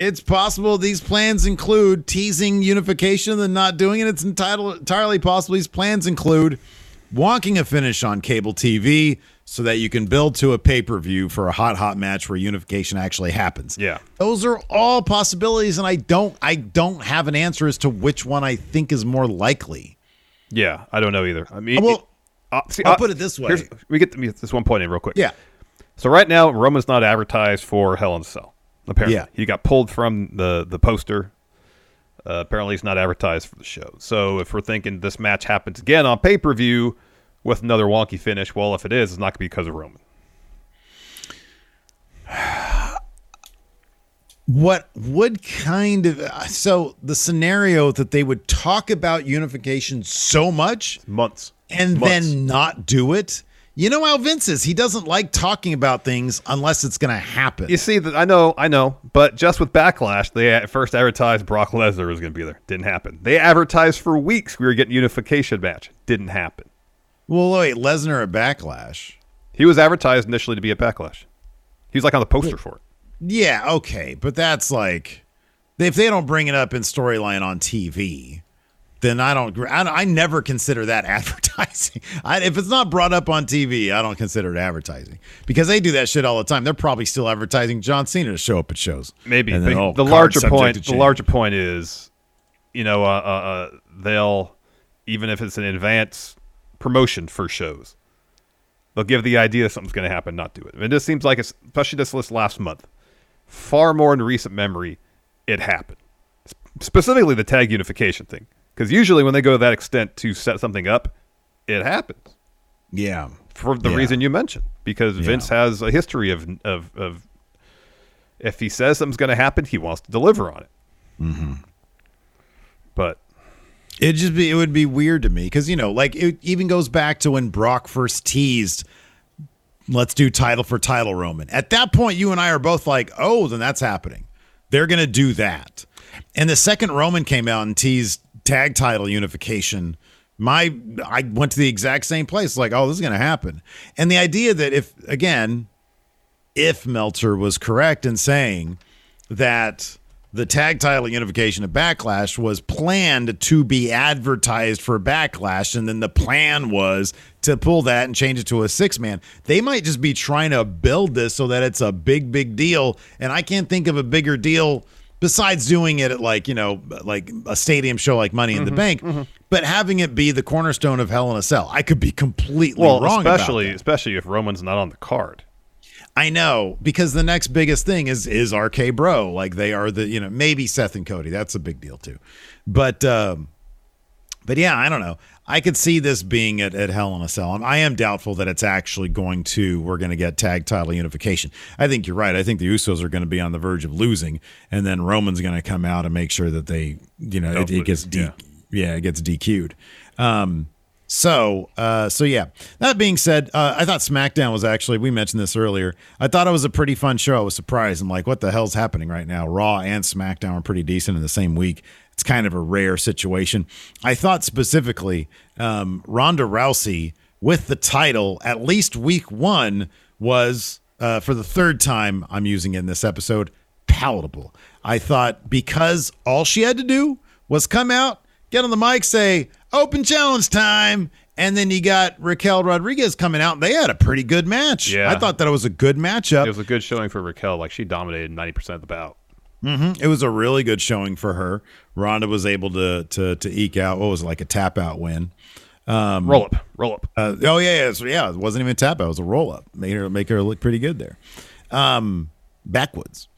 It's possible these plans include teasing unification and not doing it. It's entitled, entirely possible these plans include wonking a finish on cable TV so that you can build to a pay per view for a hot, hot match where unification actually happens. Yeah. Those are all possibilities, and I don't, I don't have an answer as to which one I think is more likely. Yeah, I don't know either. I mean, Well, uh, see, I'll uh, put it this way. we get to this one point in real quick. Yeah. So right now, Roman's not advertised for Hell in a Cell. Apparently, Yeah. he got pulled from the the poster. Uh, apparently, he's not advertised for the show. So if we're thinking this match happens again on pay per view with another wonky finish, well, if it is, it's not going to be because of Roman. What would kind of so the scenario that they would talk about unification so much Months and Months. then not do it? You know how Vince is. He doesn't like talking about things unless it's going to happen. You see that I know, I know, but just with Backlash, they at first advertised Brock Lesnar was going to be there. Didn't happen. They advertised for weeks we were getting unification match. Didn't happen. Well, wait, Lesnar at Backlash. He was advertised initially to be at Backlash. He was like on the poster for it. Yeah, okay, but that's like if they don't bring it up in storyline on TV, then I don't. I, don't- I never consider that advertising. I, if it's not brought up on TV, I don't consider it advertising because they do that shit all the time. They're probably still advertising John Cena to show up at shows. Maybe, then, oh, the larger point, the larger point is, you know, uh, uh, uh, they'll even if it's an advance promotion for shows, they'll give the idea something's going to happen, not do it. It just seems like, it's, especially this list last month, far more in recent memory, it happened. Specifically, the tag unification thing, because usually when they go to that extent to set something up, it happens Yeah, for the Yeah. reason you mentioned because Vince has a history of of of if he says something's going to happen, he wants to deliver on it. Mm-hmm. But It just be it would be weird to me because you know, like it even goes back to when Brock first teased, "Let's do title for title, Roman." At that point, you and I are both like, "Oh, then that's happening. They're gonna do that." And the second Roman came out and teased tag title unification, my I went to the exact same place, like, "Oh, this is gonna happen." And the idea that if again, if Meltzer was correct in saying that the tag title unification of Backlash was planned to be advertised for Backlash, and then the plan was to pull that and change it to a six man. They might just be trying to build this so that it's a big, big deal. And I can't think of a bigger deal besides doing it at like, you know, like a stadium show like Money in the Bank, but having it be the cornerstone of Hell in a Cell. I could be completely well, wrong about especially especially if Roman's not on the card. I know because the next biggest thing is is RK Bro. Like they are the you know maybe Seth and Cody. That's a big deal too. But um, but yeah, I don't know. I could see this being at, at Hell in a Cell. I am doubtful that it's actually going to. We're going to get tag title unification. I think you're right. I think the Usos are going to be on the verge of losing, and then Roman's going to come out and make sure that they you know it, it gets lose, D, yeah. yeah it gets DQ'd. Um, so, uh, so yeah. That being said, uh, I thought SmackDown was actually. We mentioned this earlier. I thought it was a pretty fun show. I was surprised. I'm like, what the hell's happening right now? Raw and SmackDown are pretty decent in the same week. It's kind of a rare situation. I thought specifically, um, Ronda Rousey with the title at least week one was uh, for the third time I'm using it in this episode palatable. I thought because all she had to do was come out, get on the mic, say open challenge time, and then you got Raquel Rodriguez coming out. And they had a pretty good match. Yeah. I thought that it was a good matchup. It was a good showing for Raquel. Like she dominated ninety percent of the bout. It was a really good showing for her. Ronda was able to to to eke out what was it, like a tap out win. roll up, roll up. Uh, oh yeah, yeah, so, yeah. It wasn't even a tap out; it was a roll up. Made her make her look pretty good there. Um, backwoods,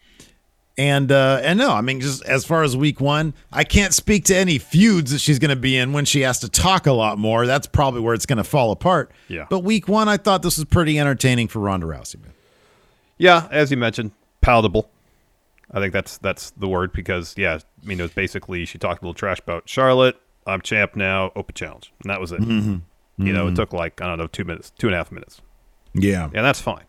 and uh, and no, I mean just as far as week one, I can't speak to any feuds that she's going to be in when she has to talk a lot more. That's probably where it's going to fall apart. Yeah. But week one, I thought this was pretty entertaining for Ronda Rousey. Man. Yeah, as you mentioned, palatable. I think that's that's the word because yeah, I mean it was basically she talked a little trash about Charlotte. I'm champ now. Open challenge, and that was it. You know, it took like I don't know two minutes, two and a half minutes. Yeah. and that's fine.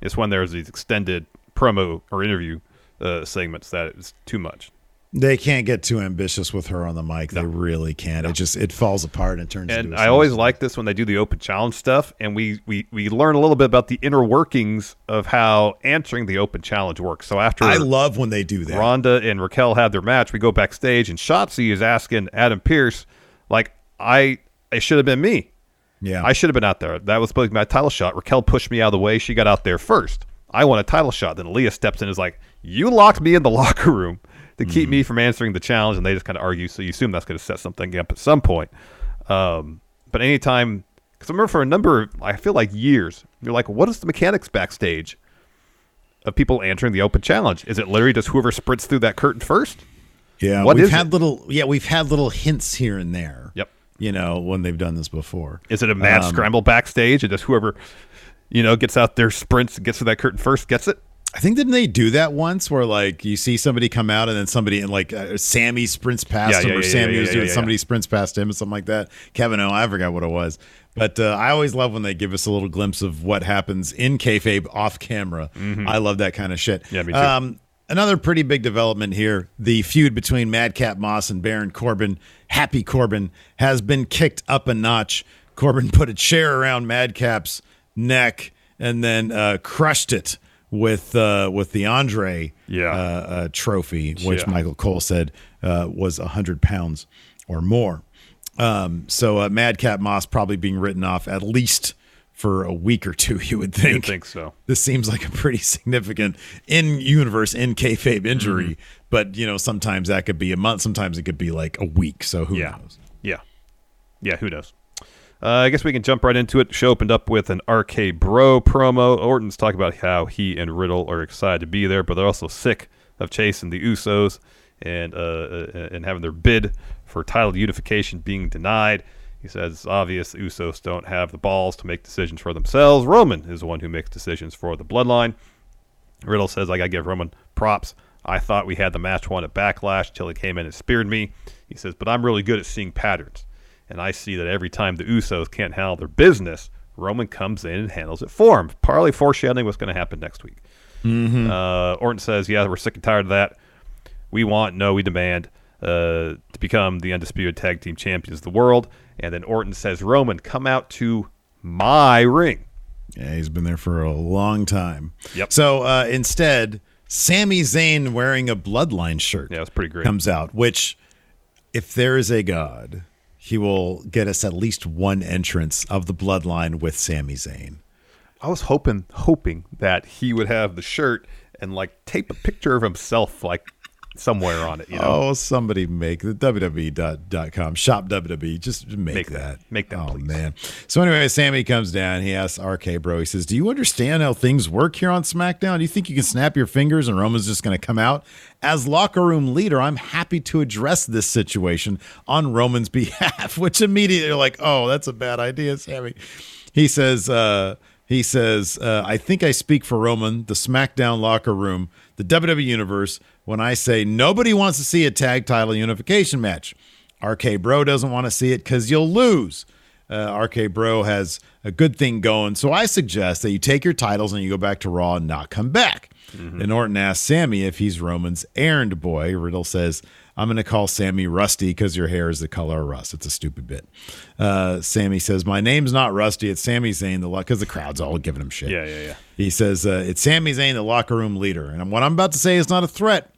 It's when there's these extended promo or interview uh, segments that it's too much. They can't get too ambitious with her on the mic. They really can't. It just it falls apart and turns. Into And I always like this when they do the open challenge stuff, and we, we we learn a little bit about the inner workings of how answering the open challenge works. So after I love when they do that. Ronda and Raquel had their match, we go backstage, and Shotzi is asking Adam Pearce, like, I it should have been me. yeah, I should have been out there. That was supposed to be my title shot. Raquel pushed me out of the way. She got out there first. I want a title shot. Then Leah steps in and is like, You locked me in the locker room to keep Mm-hmm. me from answering the challenge. And they just kind of argue. So you assume that's going to set something up at some point. Um, but anytime, because I remember for a number, of, I feel like years, you're like, What is the mechanics backstage of people answering the open challenge? Is it literally just whoever sprints through that curtain first? yeah. what we've had it? little. Yeah, we've had little hints here and there. Yep. You know when they've done this before. Is it a mad Um, scramble backstage? And just whoever, you know, gets out there, sprints, gets to that curtain first, gets it? I think didn't they do that once where like you see somebody come out and then somebody and like uh, Sammy sprints past Yeah, him yeah, or yeah, Sammy was doing somebody sprints past him or something like that. Kevin O, I forgot what it was. But uh, I always love when they give us a little glimpse of what happens in kayfabe off camera. I love that kind of shit. Mm-hmm. Yeah, me too. Um, another pretty big development here: the feud between Madcap Moss and Baron Corbin, Happy Corbin, has been kicked up a notch. Corbin put a chair around Madcap's neck and then uh, crushed it with uh, with the Andre Yeah. uh, uh, trophy, which Yeah. Michael Cole said uh, was hundred pounds or more. Um, so uh, Madcap Moss probably being written off at least for a week or two. You would think. You'd think so. This seems like a pretty significant in universe in kayfabe injury, Mm-hmm. but you know sometimes that could be a month, sometimes it could be like a week. So who Yeah. knows? Yeah. Yeah, who knows? Uh, I guess we can jump right into it. Show opened up with an RK Bro promo. Orton's talking about how he and Riddle are excited to be there, but they're also sick of chasing the Usos and uh, uh, and having their bid for title unification being denied. He says it's obvious the Usos don't have the balls to make decisions for themselves. Roman is the one who makes decisions for the bloodline. Riddle says, I got to give Roman props. I thought we had the match won at Backlash till he came in and speared me. He says, but I'm really good at seeing patterns. And I see that every time the Usos can't handle their business, Roman comes in and handles it for him. Partly foreshadowing what's going to happen next week. Uh, Orton says, yeah, we're sick and tired of that. We want, no, we demand uh, to become the undisputed tag team champions of the world. And then Orton says, Roman, come out to my ring. Yeah, he's been there for a long time. Yep. So uh, instead, Sami Zayn wearing a Bloodline shirt. Yeah, it's pretty great. Comes out, which, if there is a God, he will get us at least one entrance of the Bloodline with Sami Zayn. I was hoping hoping that he would have the shirt and like tape a picture of himself like somewhere on it. You know, Oh, somebody make the WWE.com shop WWE. Just make, Make that. that. Make that, Oh please. man. So anyway, Sammy comes down. He asks RK Bro. He says, "Do you understand how things work here on SmackDown? Do you think you can snap your fingers and Roman's just going to come out as locker room leader? I'm happy to address this situation on Roman's behalf." Which immediately you're like, "Oh, that's a bad idea, Sammy." He says. uh he says, uh, I think I speak for Roman, the SmackDown locker room, the WWE Universe, when I say nobody wants to see a tag title unification match. RK Bro doesn't want to see it because you'll lose. Uh, RK Bro has a good thing going. So I suggest that you take your titles and you go back to Raw and not come back. And Orton asks Sammy if he's Roman's errand boy. Riddle says, I'm going to call Sammy Rusty because your hair is the color of rust. It's a stupid bit. Uh, Sammy says, My name's not Rusty. It's Sami Zayn, the luck, because the crowd's all giving him shit. Yeah, yeah, yeah. He says, uh, It's Sami Zayn, the locker room leader. And what I'm about to say is not a threat.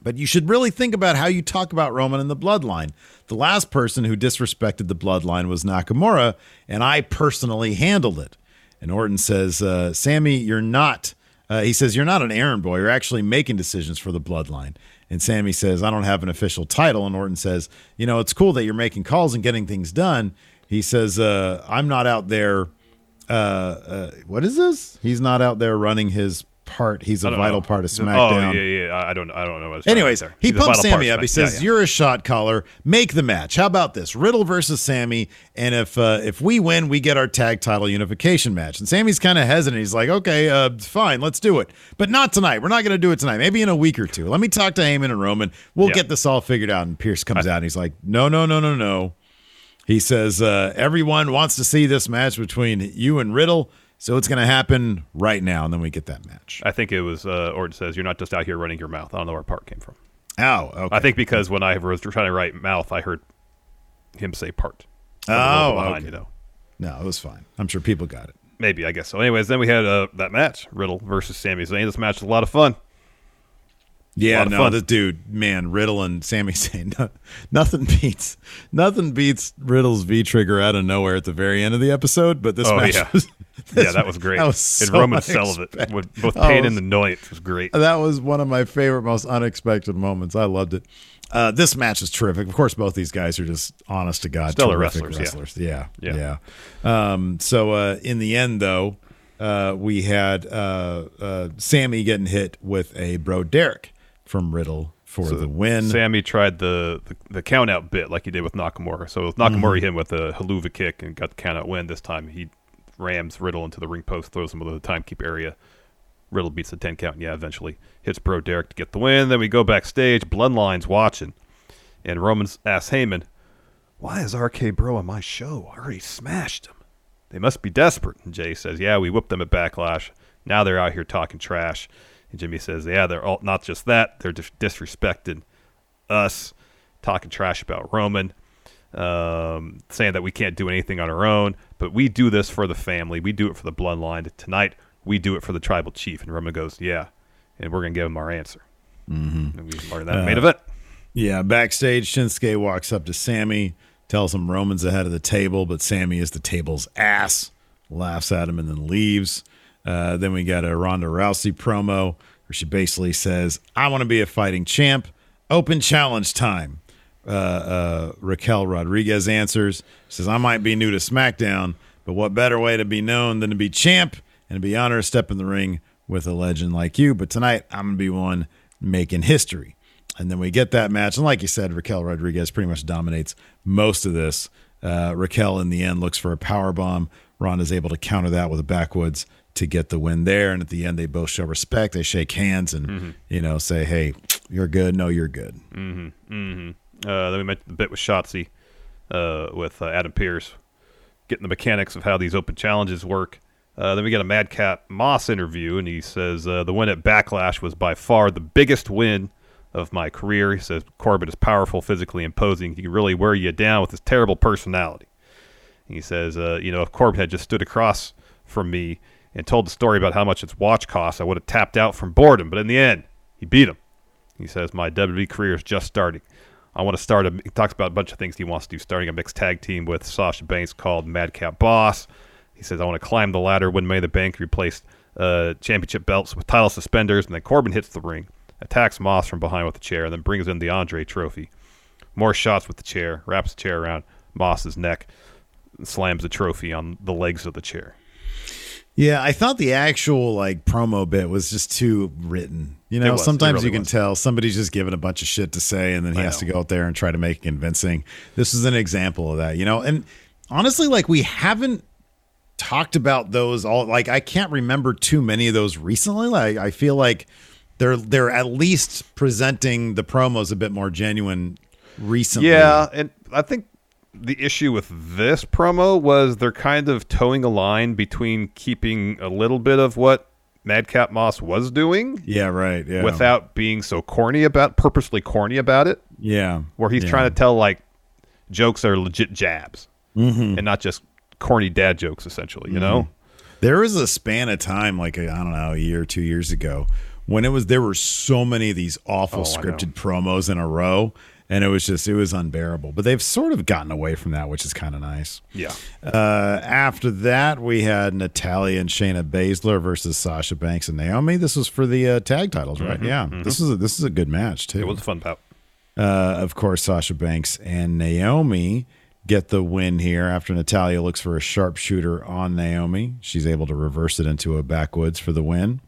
But you should really think about how you talk about Roman and the bloodline. The last person who disrespected the bloodline was Nakamura, and I personally handled it. And Orton says, uh, Sammy, you're not, uh, he says, you're not an errand boy. You're actually making decisions for the bloodline. And Sammy says, I don't have an official title. And Orton says, you know, it's cool that you're making calls and getting things done. He says, uh, I'm not out there. Uh, uh, what is this? He's not out there running his part. He's a vital know. part of SmackDown. Oh SmackDown. yeah, yeah. I- I don't, I don't know. Anyways, there. he He's pumps Sammy up. He says, yeah, yeah. "You're a shot caller. Make the match. How about this? Riddle versus Sammy, and if uh, if we win, we get our tag title unification match." And Sammy's kind of hesitant. He's like, "Okay, uh, fine, let's do it, but not tonight. We're not going to do it tonight. Maybe in a week or two. Let me talk to Heyman and Roman. We'll Yeah. get this all figured out." And Pearce comes out and he's like, "No, no, no, no, no." He says, uh, "Everyone wants to see this match between you and Riddle." So it's going to happen right now, and then we get that match. I think it was uh, Orton says, "You're not just out here running your mouth." I don't know where part came from. Oh, okay. I think because when I was trying to write mouth, I heard him say part. Oh, behind, okay. you know. No, it was fine. I'm sure people got it. Maybe I guess so. Anyways, then we had uh, that match, Riddle versus Sami Zayn. This match was a lot of fun. Yeah, no, the dude, man, Riddle and Sami Zayn, no, nothing beats, nothing beats Riddle's V trigger out of nowhere at the very end of the episode. But this oh match, yeah, was, yeah, that was great. That was and Roman with both pain and was- annoyance was great. That was one of my favorite, most unexpected moments. I loved it. Uh, this match is terrific. Of course, both these guys are just honest to God, Stellar terrific wrestlers, yeah. wrestlers. Yeah, Yeah. yeah. Um, so uh, in the end, though, uh, we had uh, uh, Sammy getting hit with a bro Derek from Riddle for So the win. Sammy tried the, the, the count out bit like he did with Nakamura. So with Nakamura, Mhm. hit him with a Helluva kick and got the count out win. This time he rams Riddle into the ring post, throws him into the timekeep area. Riddle beats the 10 count, and yeah, eventually hits Bro Derek to get the win. Then we go backstage. Bloodline's watching. And Roman's asks Heyman, Why is RK Bro on my show? I already smashed him. They must be desperate. And Jey says, Yeah, we whooped them at Backlash. Now they're out here talking trash. And Jimmy says, Yeah, they're all, not just that, they're dis- disrespecting us, talking trash about Roman. um, saying that we can't do anything on our own, but we do this for the family. We do it for the bloodline. Tonight, we do it for the tribal chief. And Roman goes, yeah, and we're gonna give him our answer. Mm-hmm. And we learned that Uh, main event. Yeah, backstage, Shinsuke walks up to Sammy, tells him Roman's ahead of the table, but Sammy is the table's ass, laughs at him, and then leaves. Uh, then we got a Ronda Rousey promo where she basically says, I want to be a fighting champ. Open challenge time. Uh, uh, Raquel Rodriguez answers, says, I might be new to SmackDown, but what better way to be known than to be champ and to be honored to step in the ring with a legend like you? But tonight, I'm going to be one making history. And then we get that match. And like you said, Raquel Rodriguez pretty much dominates most of this. Uh, Raquel, in the end, looks for a power bomb. Ronda's able to counter that with a backwoods to get the win there. And at the end, they both show respect. They shake hands and, you know, say, hey, you're good. No, you're good. Mm-hmm. Mm-hmm. Uh, then we mentioned the bit with Shotzi, uh, with uh, Adam Pearce, getting the mechanics of how these open challenges work. Uh, then we get a Madcap Moss interview, and he says uh, the win at Backlash was by far the biggest win of my career. He says Corbin is powerful, physically imposing. He can really wear you down with his terrible personality. He says, uh, you know, if Corbin had just stood across from me and told the story about how much its watch costs, I would have tapped out from boredom. But in the end, he beat him. He says, my WWE career is just starting. I want to start a. He talks about a bunch of things he wants to do, starting a mixed tag team with Sasha Banks called Madcap Boss. He says, I want to climb the ladder, Money in the Bank, replace uh, championship belts with title suspenders. And then Corbin hits the ring, attacks Moss from behind with the chair, and then brings in the Andre trophy. More shots with the chair, wraps the chair around Moss's neck, slams the trophy on the legs of the chair. Yeah, I thought the actual like promo bit was just too written. You know, was. Sometimes really you can was. tell somebody's just given a bunch of shit to say, and then he I has to go out there and try to make it convincing. This is an example of that, you know. And honestly, like we haven't talked about those all. Like I can't remember too many of those recently. Like I feel like they're they're at least presenting the promos a bit more genuine recently. Yeah, and I think the issue with this promo was they're kind of towing a line between keeping a little bit of what Madcap Moss was doing yeah, right. Yeah, without being so corny about purposely corny about it, yeah, where he's yeah. trying to tell like jokes that are legit jabs Mm-hmm. and not just corny dad jokes essentially, you know? There was a span of time, like I don't know, a year or two years ago, when it was there were so many of these awful Oh, scripted promos in a row, and it was just it was unbearable. But they've sort of gotten away from that, which is kind of nice. Yeah. Uh, after that, we had Natalya and Shayna Baszler versus Sasha Banks and Naomi. This was for the uh, tag titles, right? Yeah, this is a, this is a good match too. Mm-hmm, It was a fun bout. Uh, of course, Sasha Banks and Naomi get the win here after Natalya looks for a sharpshooter on Naomi. She's able to reverse it into a backwoods for the win.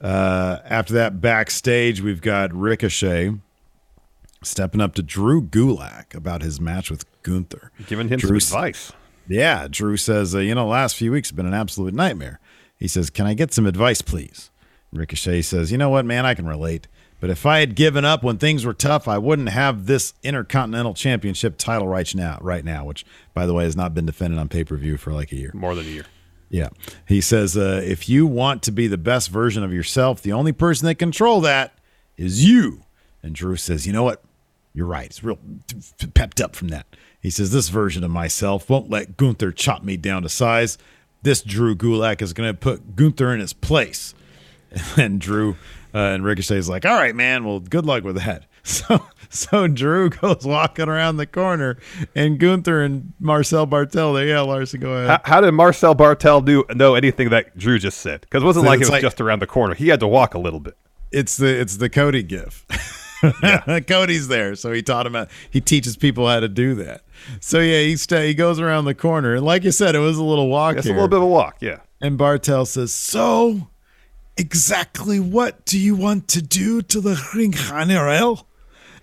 Uh, after that, backstage, we've got Ricochet stepping up to Drew Gulak about his match with Gunther. Giving him Drew some advice. Yeah, Drew says, uh, you know, last few weeks have been an absolute nightmare. He says, Can I get some advice, please? Ricochet says, You know what, man, I can relate. But if I had given up when things were tough, I wouldn't have this Intercontinental Championship title right now, right now, which, by the way, has not been defended on pay per view for like a year. More than a year. Yeah. He says, uh, if you want to be the best version of yourself, the only person that control that is you. And Drew says, you know what? You're right. It's real pepped up from that. He says, this version of myself won't let Gunther chop me down to size. This Drew Gulak is going to put Gunther in his place. And Drew uh, and Ricochet is like, all right, man. Well, good luck with that. So, so Drew goes walking around the corner, and Gunther and Marcel Barthel. There, yeah, Larson, go ahead. How, how did Marcel Barthel do know anything that Drew just said? Because it wasn't So like it was like- just around the corner. He had to walk a little bit. it's the it's the Cody gif. Cody's there, so he taught him how, he teaches people how to do that. So yeah, he stay he goes around the corner, and like you said, it was a little walk It's here. a little bit of a walk, yeah. and Barthel says, "So, exactly what do you want to do to the ring general?"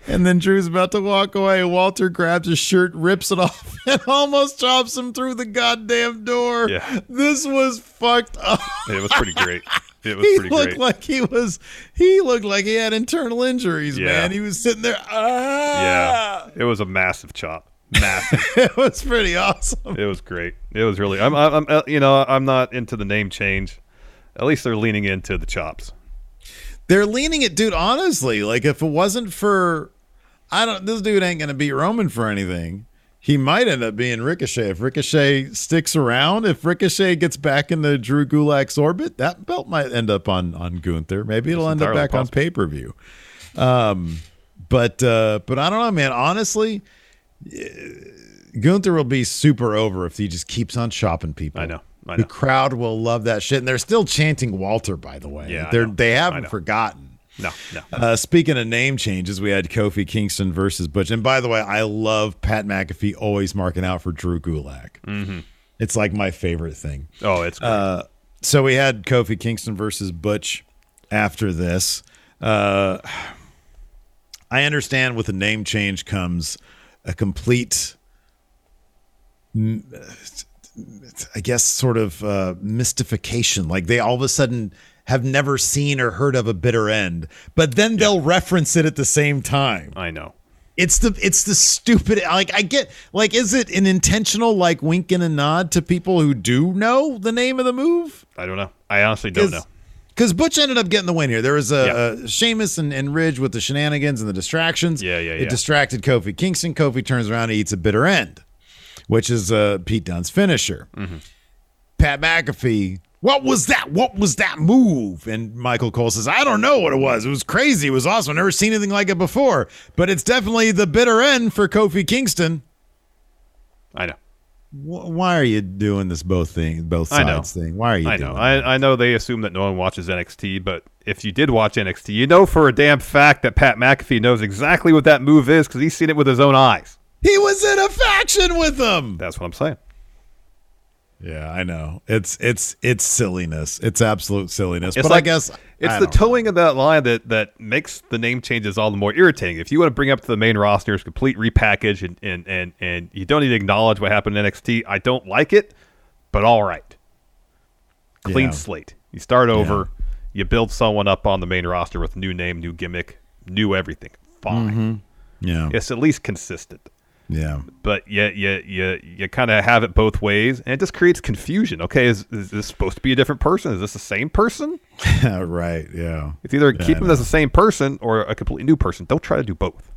And then Drew's about to walk away. Walter grabs his shirt, rips it off, and almost chops him through the goddamn door. Yeah. This was fucked up. It was pretty great. It was he looked great. like he was he looked like he had internal injuries Yeah. man he was sitting there yeah, ah! it was a massive chop. Massive. it was pretty awesome it was great. It was really. I'm, I'm, I'm, uh, you know, I'm not into the name change. At least they're leaning into the chops. they're leaning it dude honestly like if it wasn't for i don't this dude ain't gonna beat roman for anything He might end up being Ricochet if Ricochet sticks around. If Ricochet gets back into Drew Gulak's orbit, that belt might end up on on Gunther. Maybe it'll It's end up back on pay per view. Um, but uh, but I don't know, man. Honestly, Gunther will be super over if he just keeps on shopping people. I know. I The crowd will love that shit, and they're still chanting Walter. By the way, Yeah, they're they haven't forgotten. No, no. Uh, speaking of name changes, we had Kofi Kingston versus Butch. And by the way, I love Pat McAfee always marking out for Drew Gulak. Mm-hmm. It's like my favorite thing. Oh, it's great. Uh, so we had Kofi Kingston versus Butch after this. Uh, I understand with a name change comes a complete, I guess, sort of uh, mystification. Like they all of a sudden have never seen or heard of a bitter end, but then they'll reference it at the same time. I know. It's the it's the stupid like I get like is it an intentional like wink and a nod to people who do know the name of the move? I don't know. I honestly don't know. Because Butch ended up getting the win here. There was a, Yeah. a Sheamus and, and Ridge with the shenanigans and the distractions. Yeah, yeah, It yeah. distracted Kofi Kingston. Kofi turns around and eats a bitter end, which is uh, Pete Dunne's finisher. Mm-hmm. Pat McAfee, what was that? What was that move? And Michael Cole says, I don't know what it was. It was crazy. It was awesome. I've never seen anything like it before. But it's definitely the bitter end for Kofi Kingston. I know. Why are you doing this both thing, both sides thing? Why are you I doing know. that? I, I know they assume that no one watches NXT, but if you did watch NXT, you know for a damn fact that Pat McAfee knows exactly what that move is because he's seen it with his own eyes. He was in a faction with them. That's what I'm saying. Yeah, I know. It's it's it's silliness. It's absolute silliness. It's but I guess It's I the don't know. towing of that line that, that makes the name changes all the more irritating. If you want to bring up to the main roster as complete repackage and, and, and, and you don't need to acknowledge what happened in NXT, I don't like it, but all right. Clean Yeah. slate. You start over, you build someone up on the main roster with new name, new gimmick, new everything. Fine. Mm-hmm. Yeah. It's at least consistent. Yeah. But you you you, you kind of have it both ways, and it just creates confusion. Okay, is, is this supposed to be a different person? Is this the same person? right. Yeah. It's either Yeah, keep I him as the same person or a completely new person. Don't try to do both.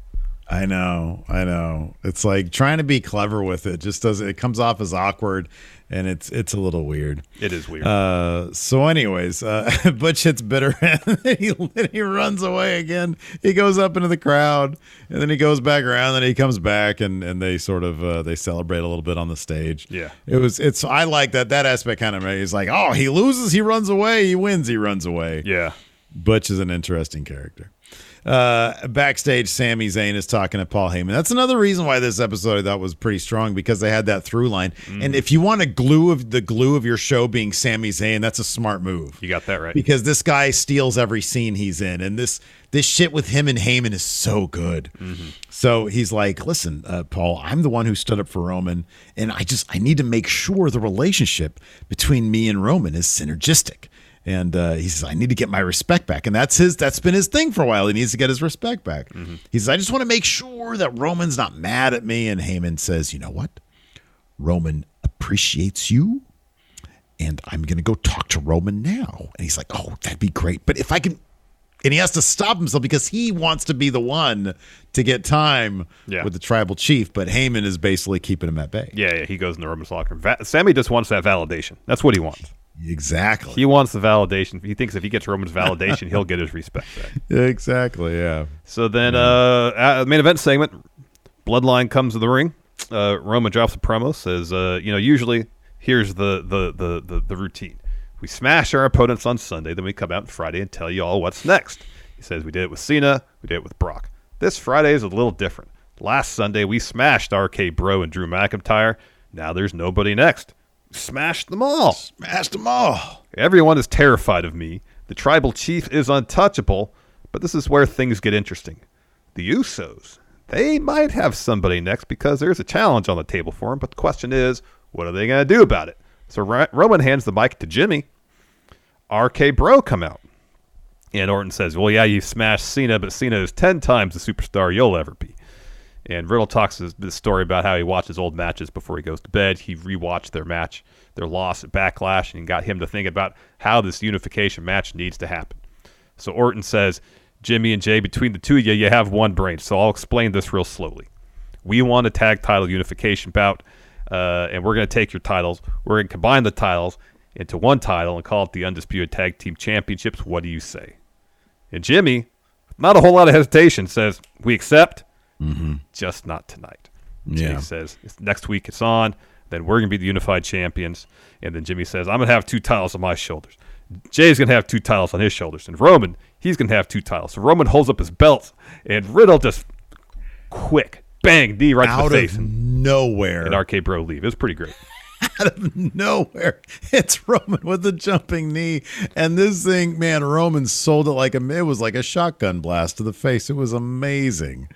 I know. I know. It's like trying to be clever with it just does it comes off as awkward and it's it's a little weird. It is weird. Uh so anyways, uh Butch hits bitter and then he, then he runs away again. He goes up into the crowd and then he goes back around and he comes back and and they sort of uh they celebrate a little bit on the stage. Yeah. It was it's I like that that aspect kind of he's like, "Oh, he loses, he runs away, he wins, he runs away." yeah. Butch is an interesting character. Uh, backstage, Sami Zayn is talking to Paul Heyman. That's another reason why this episode I thought was pretty strong because they had that through line. Mm. And if you want a glue of the glue of your show being Sami Zayn, that's a smart move You got that right. because this guy steals every scene he's in, and this this shit with him and Heyman is so good. Mm-hmm. So he's like, "Listen, uh, Paul, I'm the one who stood up for Roman, and I just I need to make sure the relationship between me and Roman is synergistic." And uh, he says, "I need to get my respect back," and that's his that's been his thing for a while. He needs to get his respect back. He says, "I just want to make sure that Roman's not mad at me." And Heyman says, "You know what? Roman appreciates you." and I'm going to go talk to Roman now. And he's like, oh, that'd be great. But if I can, and he has to stop himself because he wants to be the one to get time Yeah. with the tribal chief. But Heyman is basically keeping him at bay. Yeah, yeah. He goes in the Roman's locker room. Va- Sammy just wants that validation. That's what he wants. Exactly. He wants the validation. He thinks if he gets Roman's validation, he'll get his respect back. exactly. Yeah. So then, uh, uh, main event segment, Bloodline comes to the ring. Uh, Roman drops a promo, says, uh, you know, usually here's the, the, the, the, the routine. We smash our opponents on Sunday, then we come out on Friday and tell you all what's next. He says, we did it with Cena, we did it with Brock. This Friday is a little different. Last Sunday, we smashed RK Bro and Drew McIntyre. Now there's nobody next. Smashed them all. Smashed them all. Everyone is terrified of me. The tribal chief is untouchable, but this is where things get interesting. The Usos, they might have somebody next because there's a challenge on the table for them, but the question is, what are they going to do about it? So Ro- Roman hands the mic to Jimmy. RK Bro come out. And Orton says, well, yeah, you smashed Cena, but Cena is 10 times the superstar you'll ever be. And Riddle talks this, this story about how he watches old matches before he goes to bed. He rewatched their match, their loss at Backlash, and got him to think about how this unification match needs to happen. So Orton says, Jimmy and Jey, between the two of you, you have one brain. So I'll explain this real slowly. We want a tag title unification bout, uh, and we're going to take your titles. We're going to combine the titles into one title and call it the Undisputed Tag Team Championships. What do you say? And Jimmy, not a whole lot of hesitation, says, We accept, Mm-hmm. just not tonight. Jimmy Yeah. says, Next week it's on. Then we're going to be the unified champions. And then Jimmy says, I'm going to have two titles on my shoulders. Jey's going to have two titles on his shoulders. And Roman, he's going to have two titles. So Roman holds up his belt, and Riddle just quick, bang, knee right to Out the face. and, nowhere. and RK Bro leave. It was pretty great. out of nowhere. It's Roman with the jumping knee. And this thing, man, Roman sold it like a it was like a shotgun blast to the face. It was amazing.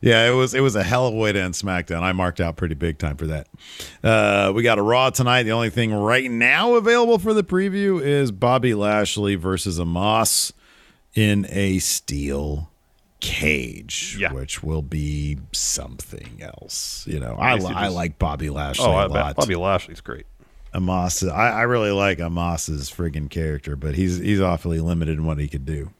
Yeah, it was it was a hell of a way to end SmackDown. I marked out pretty big time for that. Uh, we got a Raw tonight. The only thing right now available for the preview is Bobby Lashley versus Omos in a steel cage, Yeah. which will be something else. You know, I, Basically I like Bobby Lashley Oh, a I lot. bet. Bobby Lashley's great. Omos. I, I really like Omos's friggin' character, but he's he's awfully limited in what he could do.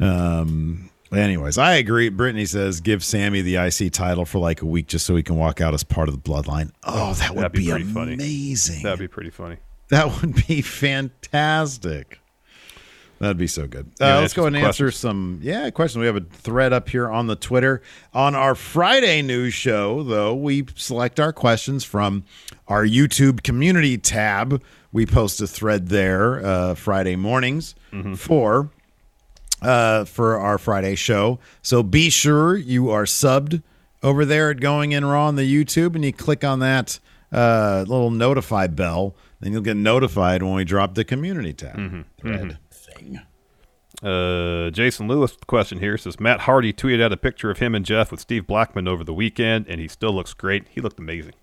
Um. Anyways, I agree. Brittany says give Sami the IC title for like a week just so he can walk out as part of the bloodline. Oh, that would That'd be be, pretty funny. amazing. That'd be pretty funny. That would be fantastic. That'd be so good. Uh, let's go and answer answer some yeah questions. We have a thread up here on the Twitter. On our Friday news show, though, we select our questions from our YouTube community tab. We post a thread there uh, Friday mornings for uh, for our Friday show. So be sure you are subbed over there at Going In Raw on the YouTube, and you click on that uh, little notify bell. Then you'll get notified when we drop the community tab thread thing. Uh, Jason Lewis question here says Matt Hardy tweeted out a picture of him and Jeff with Steve Blackman over the weekend, and he still looks great. He looked amazing.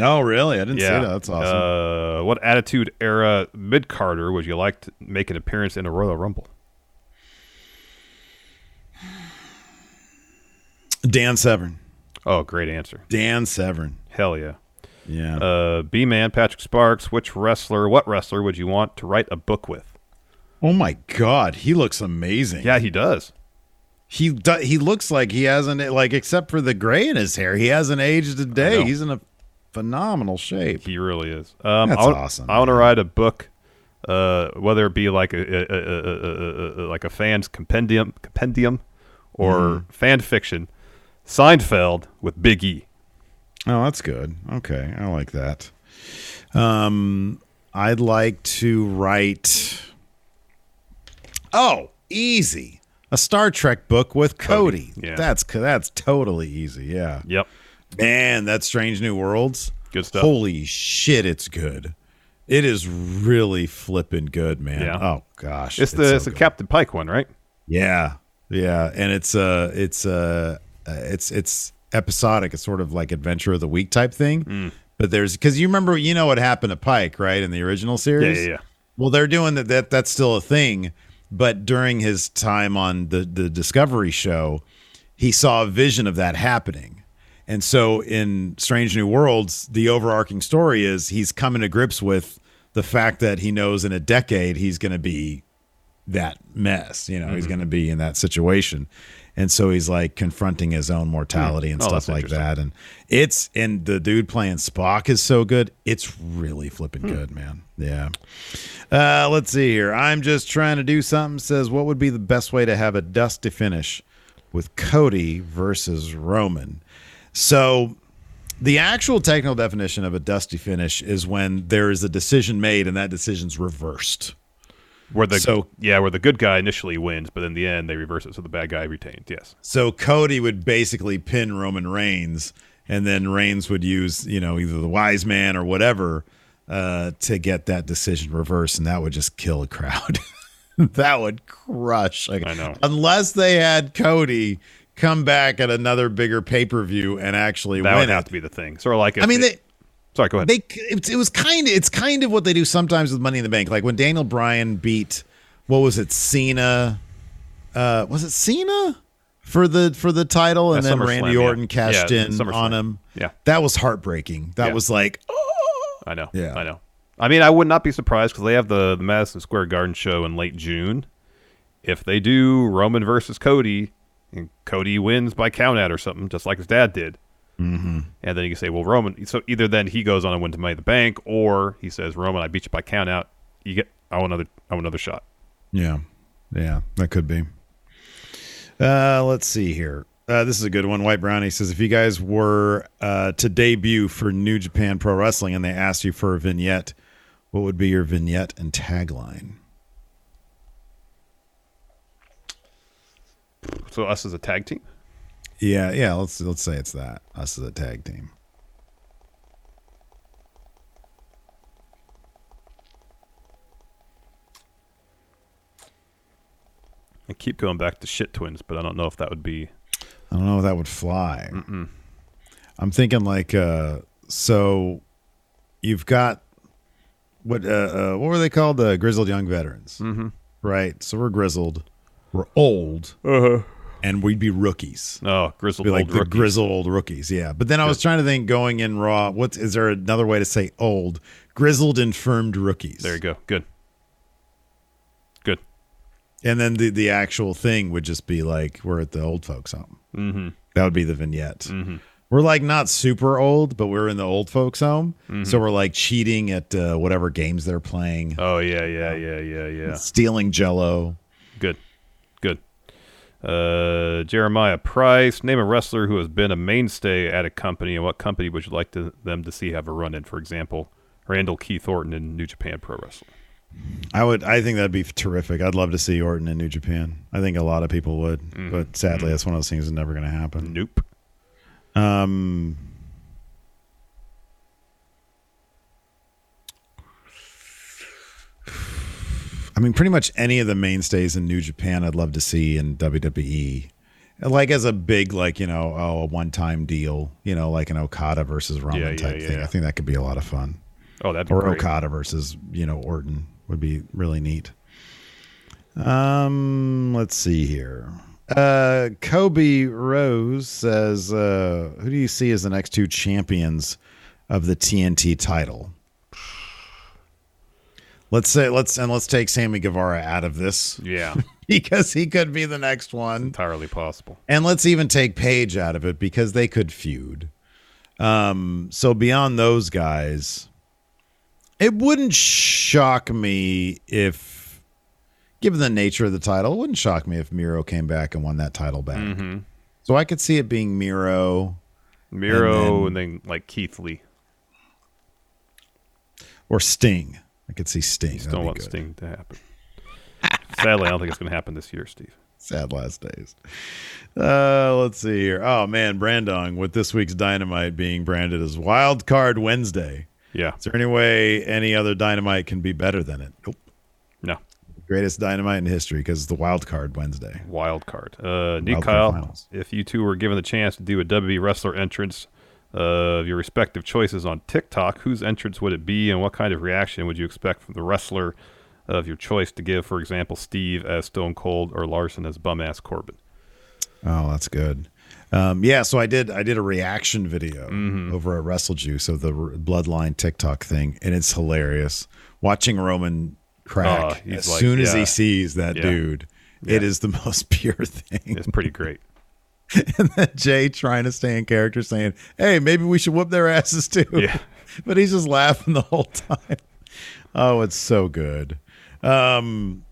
Oh, really? I didn't yeah, see that. That's awesome. Uh, what Attitude Era midcarder would you like to make an appearance in a Royal Rumble? Dan Severn. Oh, great answer. Dan Severn. Hell yeah. Yeah. Uh, B Man Patrick Sparks. Which wrestler? What wrestler would you want to write a book with? oh my God, he looks amazing. Yeah, he does. he do, he looks like he hasn't like except for the gray in his hair, he hasn't aged a day. He's in a phenomenal shape. He really is. Um, That's I want, awesome, I want to write a book, uh, whether it be like a, a, a, a, a, a like a fan's compendium, compendium, or Mm-hmm. fan fiction. Seinfeld with Big E. Oh, that's good. Okay, I like that. Um, I'd like to write. Oh, easy. A Star Trek book with Cody. Cody, yeah. That's that's totally easy. Yeah. Yep. Man, that Strange New Worlds. Good stuff. Holy shit, it's good. It is really flipping good, man. Yeah. Oh gosh. It's the so it's the. Captain Pike one, right? Yeah, yeah, and it's uh it's uh, it's it's episodic. It's sort of like adventure of the week type thing. Mm. But there's because you remember you know what happened to Pike right in the original series. Yeah, yeah, yeah. Well, they're doing that. That that's still a thing. But during his time on the the Discovery show, he saw a vision of that happening. And so in Strange New Worlds, the overarching story is he's coming to grips with the fact that he knows in a decade he's going to be that mess. You know, Mm-hmm. he's going to be in that situation. And so he's like confronting his own mortality and Oh, stuff like that. And it's, and the dude playing Spock is so good. It's really flipping Hmm. good, man. Yeah. Uh, let's see here. I'm just trying to do something. Says, what would be the best way to have a dusty finish with Cody versus Roman? So the actual technical definition of a dusty finish is when there is a decision made and that decision's reversed. Where the So- yeah, where the good guy initially wins, but in the end they reverse it, so the bad guy retains. Yes. So Cody would basically pin Roman Reigns, and then Reigns would use, you know, either the wise man or whatever uh, to get that decision reversed, and that would just kill a crowd. that would crush. Like, I know. Unless they had Cody come back at another bigger pay per view and actually That win would have it. to be the thing. Sort of like if I mean, they. Sorry, go ahead. They it, it was kind of it's kind of what they do sometimes with Money in the Bank. Like when Daniel Bryan beat what was it Cena? Uh, was it Cena for the for the title, and At then Randy yeah. Orton cashed Yeah, in on him. Yeah. that was heartbreaking. That Yeah. was like, oh! I know. Yeah. I know. I mean, I would not be surprised because they have the, the Madison Square Garden show in late June. If they do Roman versus Cody, and Cody wins by count out or something, just like his dad did, Mm-hmm. And then you can say, well, Roman. So either then he goes on and wins Money the Bank, or he says, Roman, I beat you by count out. You get, I want another, I want another shot. Yeah, yeah, that could be. Uh, let's see here. Uh, this is a good one. White Brownie says, if you guys were uh, to debut for New Japan Pro Wrestling and they asked you for a vignette, what would be your vignette and tagline? So us as a tag team. Yeah, yeah. Let's let's say it's that us as a tag team. I keep going back to shit twins, but I don't know if that would be. I don't know if that would fly. Mm-mm. I'm thinking like uh so you've got what uh, uh what were they called the grizzled young veterans mm-hmm. right so we're grizzled we're old uh-huh. And we'd be rookies Oh, grizzled be like old the rookies. grizzled old rookies yeah but then i was trying to think going in raw what is there another way to say old grizzled infirmed rookies There you go. Good. Good. and then the the actual thing would just be like we're at the old folks home Mm-hmm. that would be the vignette Mhm. we're like not super old but we're in the old folks home Mhm. so we're like cheating at uh, whatever games they're playing Oh yeah, yeah, yeah, yeah, yeah. stealing jello Good. Good. Uh, Jeremiah Price. Name a wrestler who has been a mainstay at a company, and what company would you like to, them to see have a run in? For example, Randall Keith Orton in New Japan Pro Wrestling. I would. I think that'd be terrific. I'd love to see Orton in New Japan. I think a lot of people would, but sadly, that's one of those things that's never going to happen. Nope. Um. I mean, pretty much any of the mainstays in New Japan, I'd love to see in WWE. Like as a big, like you know, oh, a one-time deal, you know, like an Okada versus Roman Yeah, yeah, type thing. yeah. I think that could be a lot of fun. Oh, that'd or great. Okada versus you know Orton would be really neat. Um, let's see here. Uh, Kobe Rose says, uh, "Who do you see as the next two champions of the TNT title?" Let's say let's and let's take Sammy Guevara out of this Yeah, because he could be the next one. entirely possible. And let's even take Page out of it because they could feud. Um, so beyond those guys, it wouldn't shock me if, given the nature of the title, it wouldn't shock me if Miro came back and won that title back. Mm-hmm. So I could see it being Miro Miro And and then, like Keith Lee. or Sting. I could see Sting. That'd be want good. Sting to happen. Sadly, I don't think it's going to happen this year, Steve. Sad last days. Uh, let's see here. Oh man, Brandong with this week's Dynamite being branded as Wild Card Wednesday. Yeah. Is there any way any other Dynamite can be better than it? Nope. No. Greatest Dynamite in history because it's the Wild Card Wednesday. Wild card. Uh, Nick Kyle, finals. if you two were given the chance to do a WWE wrestler entrance of your respective choices on TikTok, whose entrance would it be, and what kind of reaction would you expect from the wrestler of your choice to give? For example, Steve as Stone Cold or Larson as bum ass Corbin. Oh, that's good. Um, yeah, so I did. I did a reaction video Mm-hmm. over at Wrestle Juice of the R- Bloodline TikTok thing, and it's hilarious watching Roman crack he's as like- soon as he sees that Yeah. dude. It is the most pure thing. It's pretty great. and then Jey trying to stay in character, saying, "Hey, maybe we should whoop their asses too." Yeah. but he's just laughing the whole time. Oh, it's so good. Um,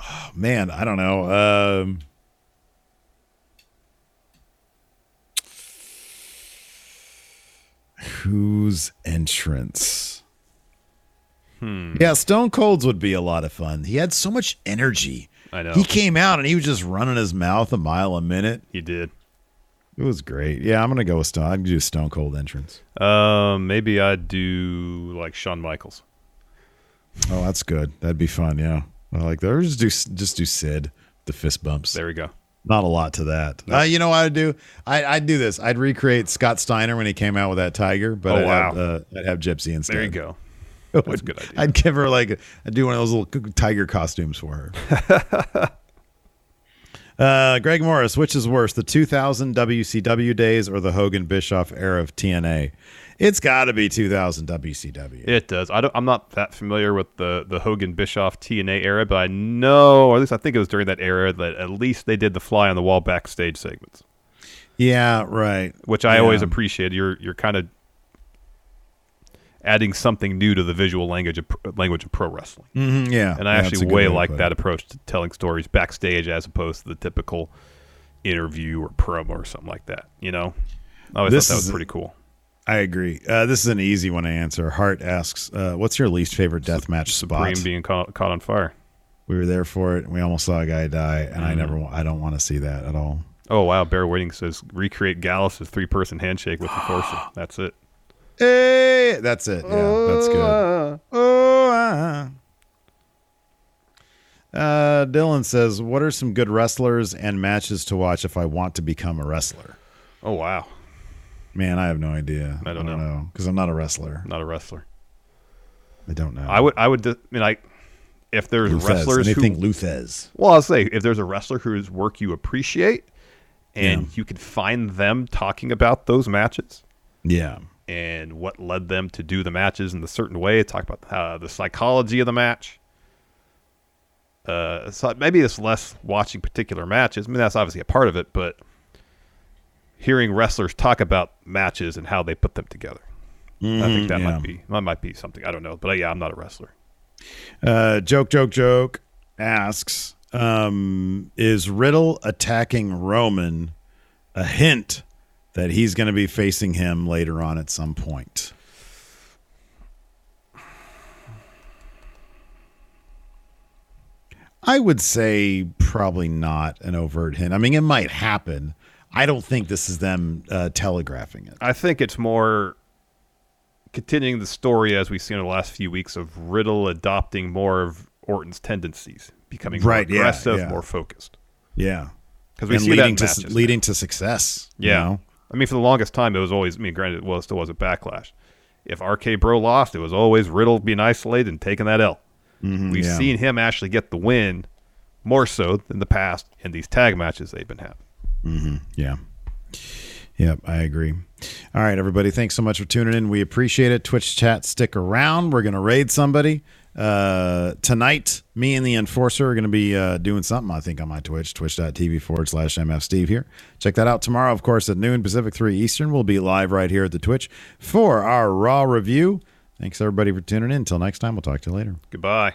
oh, man, I don't know. Um, whose entrance? Hmm. Yeah, Stone Cold's would be a lot of fun. He had so much energy. I know. He came out and he was just running his mouth a mile a minute. He did. It was great. Yeah, I'm gonna go with Stone. I'd do Stone Cold entrance. Um, maybe I'd do like Shawn Michaels. Oh, that's good. That'd be fun. Yeah, I like that. Or just do just do Sid the fist bumps. There we go. Not a lot to that. Uh, you know what I'd do? I, I'd do this. I'd recreate Scott Steiner when he came out with that tiger, but Oh, I'd, wow. have, uh, I'd have Gypsy instead. There you go. That's That's a good idea. I'd give her like I'd do one of those little tiger costumes for her. uh, Greg Morris, which is worse, the 2000 WCW days or the Hogan Bischoff era of TNA? It's got to be 2000 WCW. It does. I don't, I'm not that familiar with the, the Hogan Bischoff TNA era, but I know, or at least I think it was during that era that at least they did the fly on the wall backstage segments. Yeah, right. which I always appreciate. You're you're kind of adding something new to the visual language of pro- language of pro wrestling. Mhm, yeah, and I yeah, actually way like that approach to telling stories backstage as opposed to the typical interview or promo or something like that. You know, I always This thought that was pretty cool. I agree. Uh, this is an easy one to answer. Hart asks, uh, "What's your least favorite death match spot?" Being caught, caught on fire. We were there for it. and We almost saw a guy die, and I Mhm. never. I don't want to see that at all. Oh wow, Bear Waiting says recreate Gallus' three person handshake with Enforcer. That's it. Hey, that's it. Yeah, that's good. Oh, ah. Uh, Dylan says, "What are some good wrestlers and matches to watch if I want to become a wrestler?" Oh wow, Man, I have no idea. I don't know. because I'm not a wrestler. not a wrestler. I don't know. I would I would I mean like if there's Luthez. wrestlers Anything who think Luthez. Well, I'll say if there's a wrestler whose work you appreciate and Yeah. you can find them talking about those matches Yeah. And what led them to do the matches in the certain way, talk about uh, the psychology of the match. Uh, so maybe it's less watching particular matches. I mean, that's obviously a part of it, but hearing wrestlers talk about matches and how they put them together. I Mhm, think that yeah. might be that might be something. I don't know, but uh, yeah, I'm not a wrestler. Uh, joke, joke, joke asks, um, is Riddle attacking Roman a hint that he's going to be facing him later on at some point? I would say probably not an overt hint. I mean, it might happen. I don't think this is them uh, telegraphing it. I think it's more continuing the story as we've seen in the last few weeks of Riddle adopting more of Orton's tendencies, becoming Right, more yeah, aggressive, yeah. more focused. Yeah, Because we And see leading that to matches. leading to success. you yeah. know? I mean, for the longest time, it was always. I mean, granted, well, it still was a backlash. If RK Bro lost, it was always Riddle being isolated and taking that L. Mhm, We've yeah. seen him actually get the win more so than the past in these tag matches they've been having. hmm Yeah. Yep, I agree. All right, everybody. Thanks so much for tuning in. We appreciate it. Twitch chat, stick around. We're going to raid somebody. Uh, tonight, me and the Enforcer are going to be uh, doing something, I think, on my Twitch, twitch.tv forward slash MF Steve here. Check that out tomorrow, of course, at noon Pacific, 3 Eastern. We'll be live right here at the Twitch for our Raw review. Thanks, everybody, for tuning in. Until next time, we'll talk to you later. Goodbye.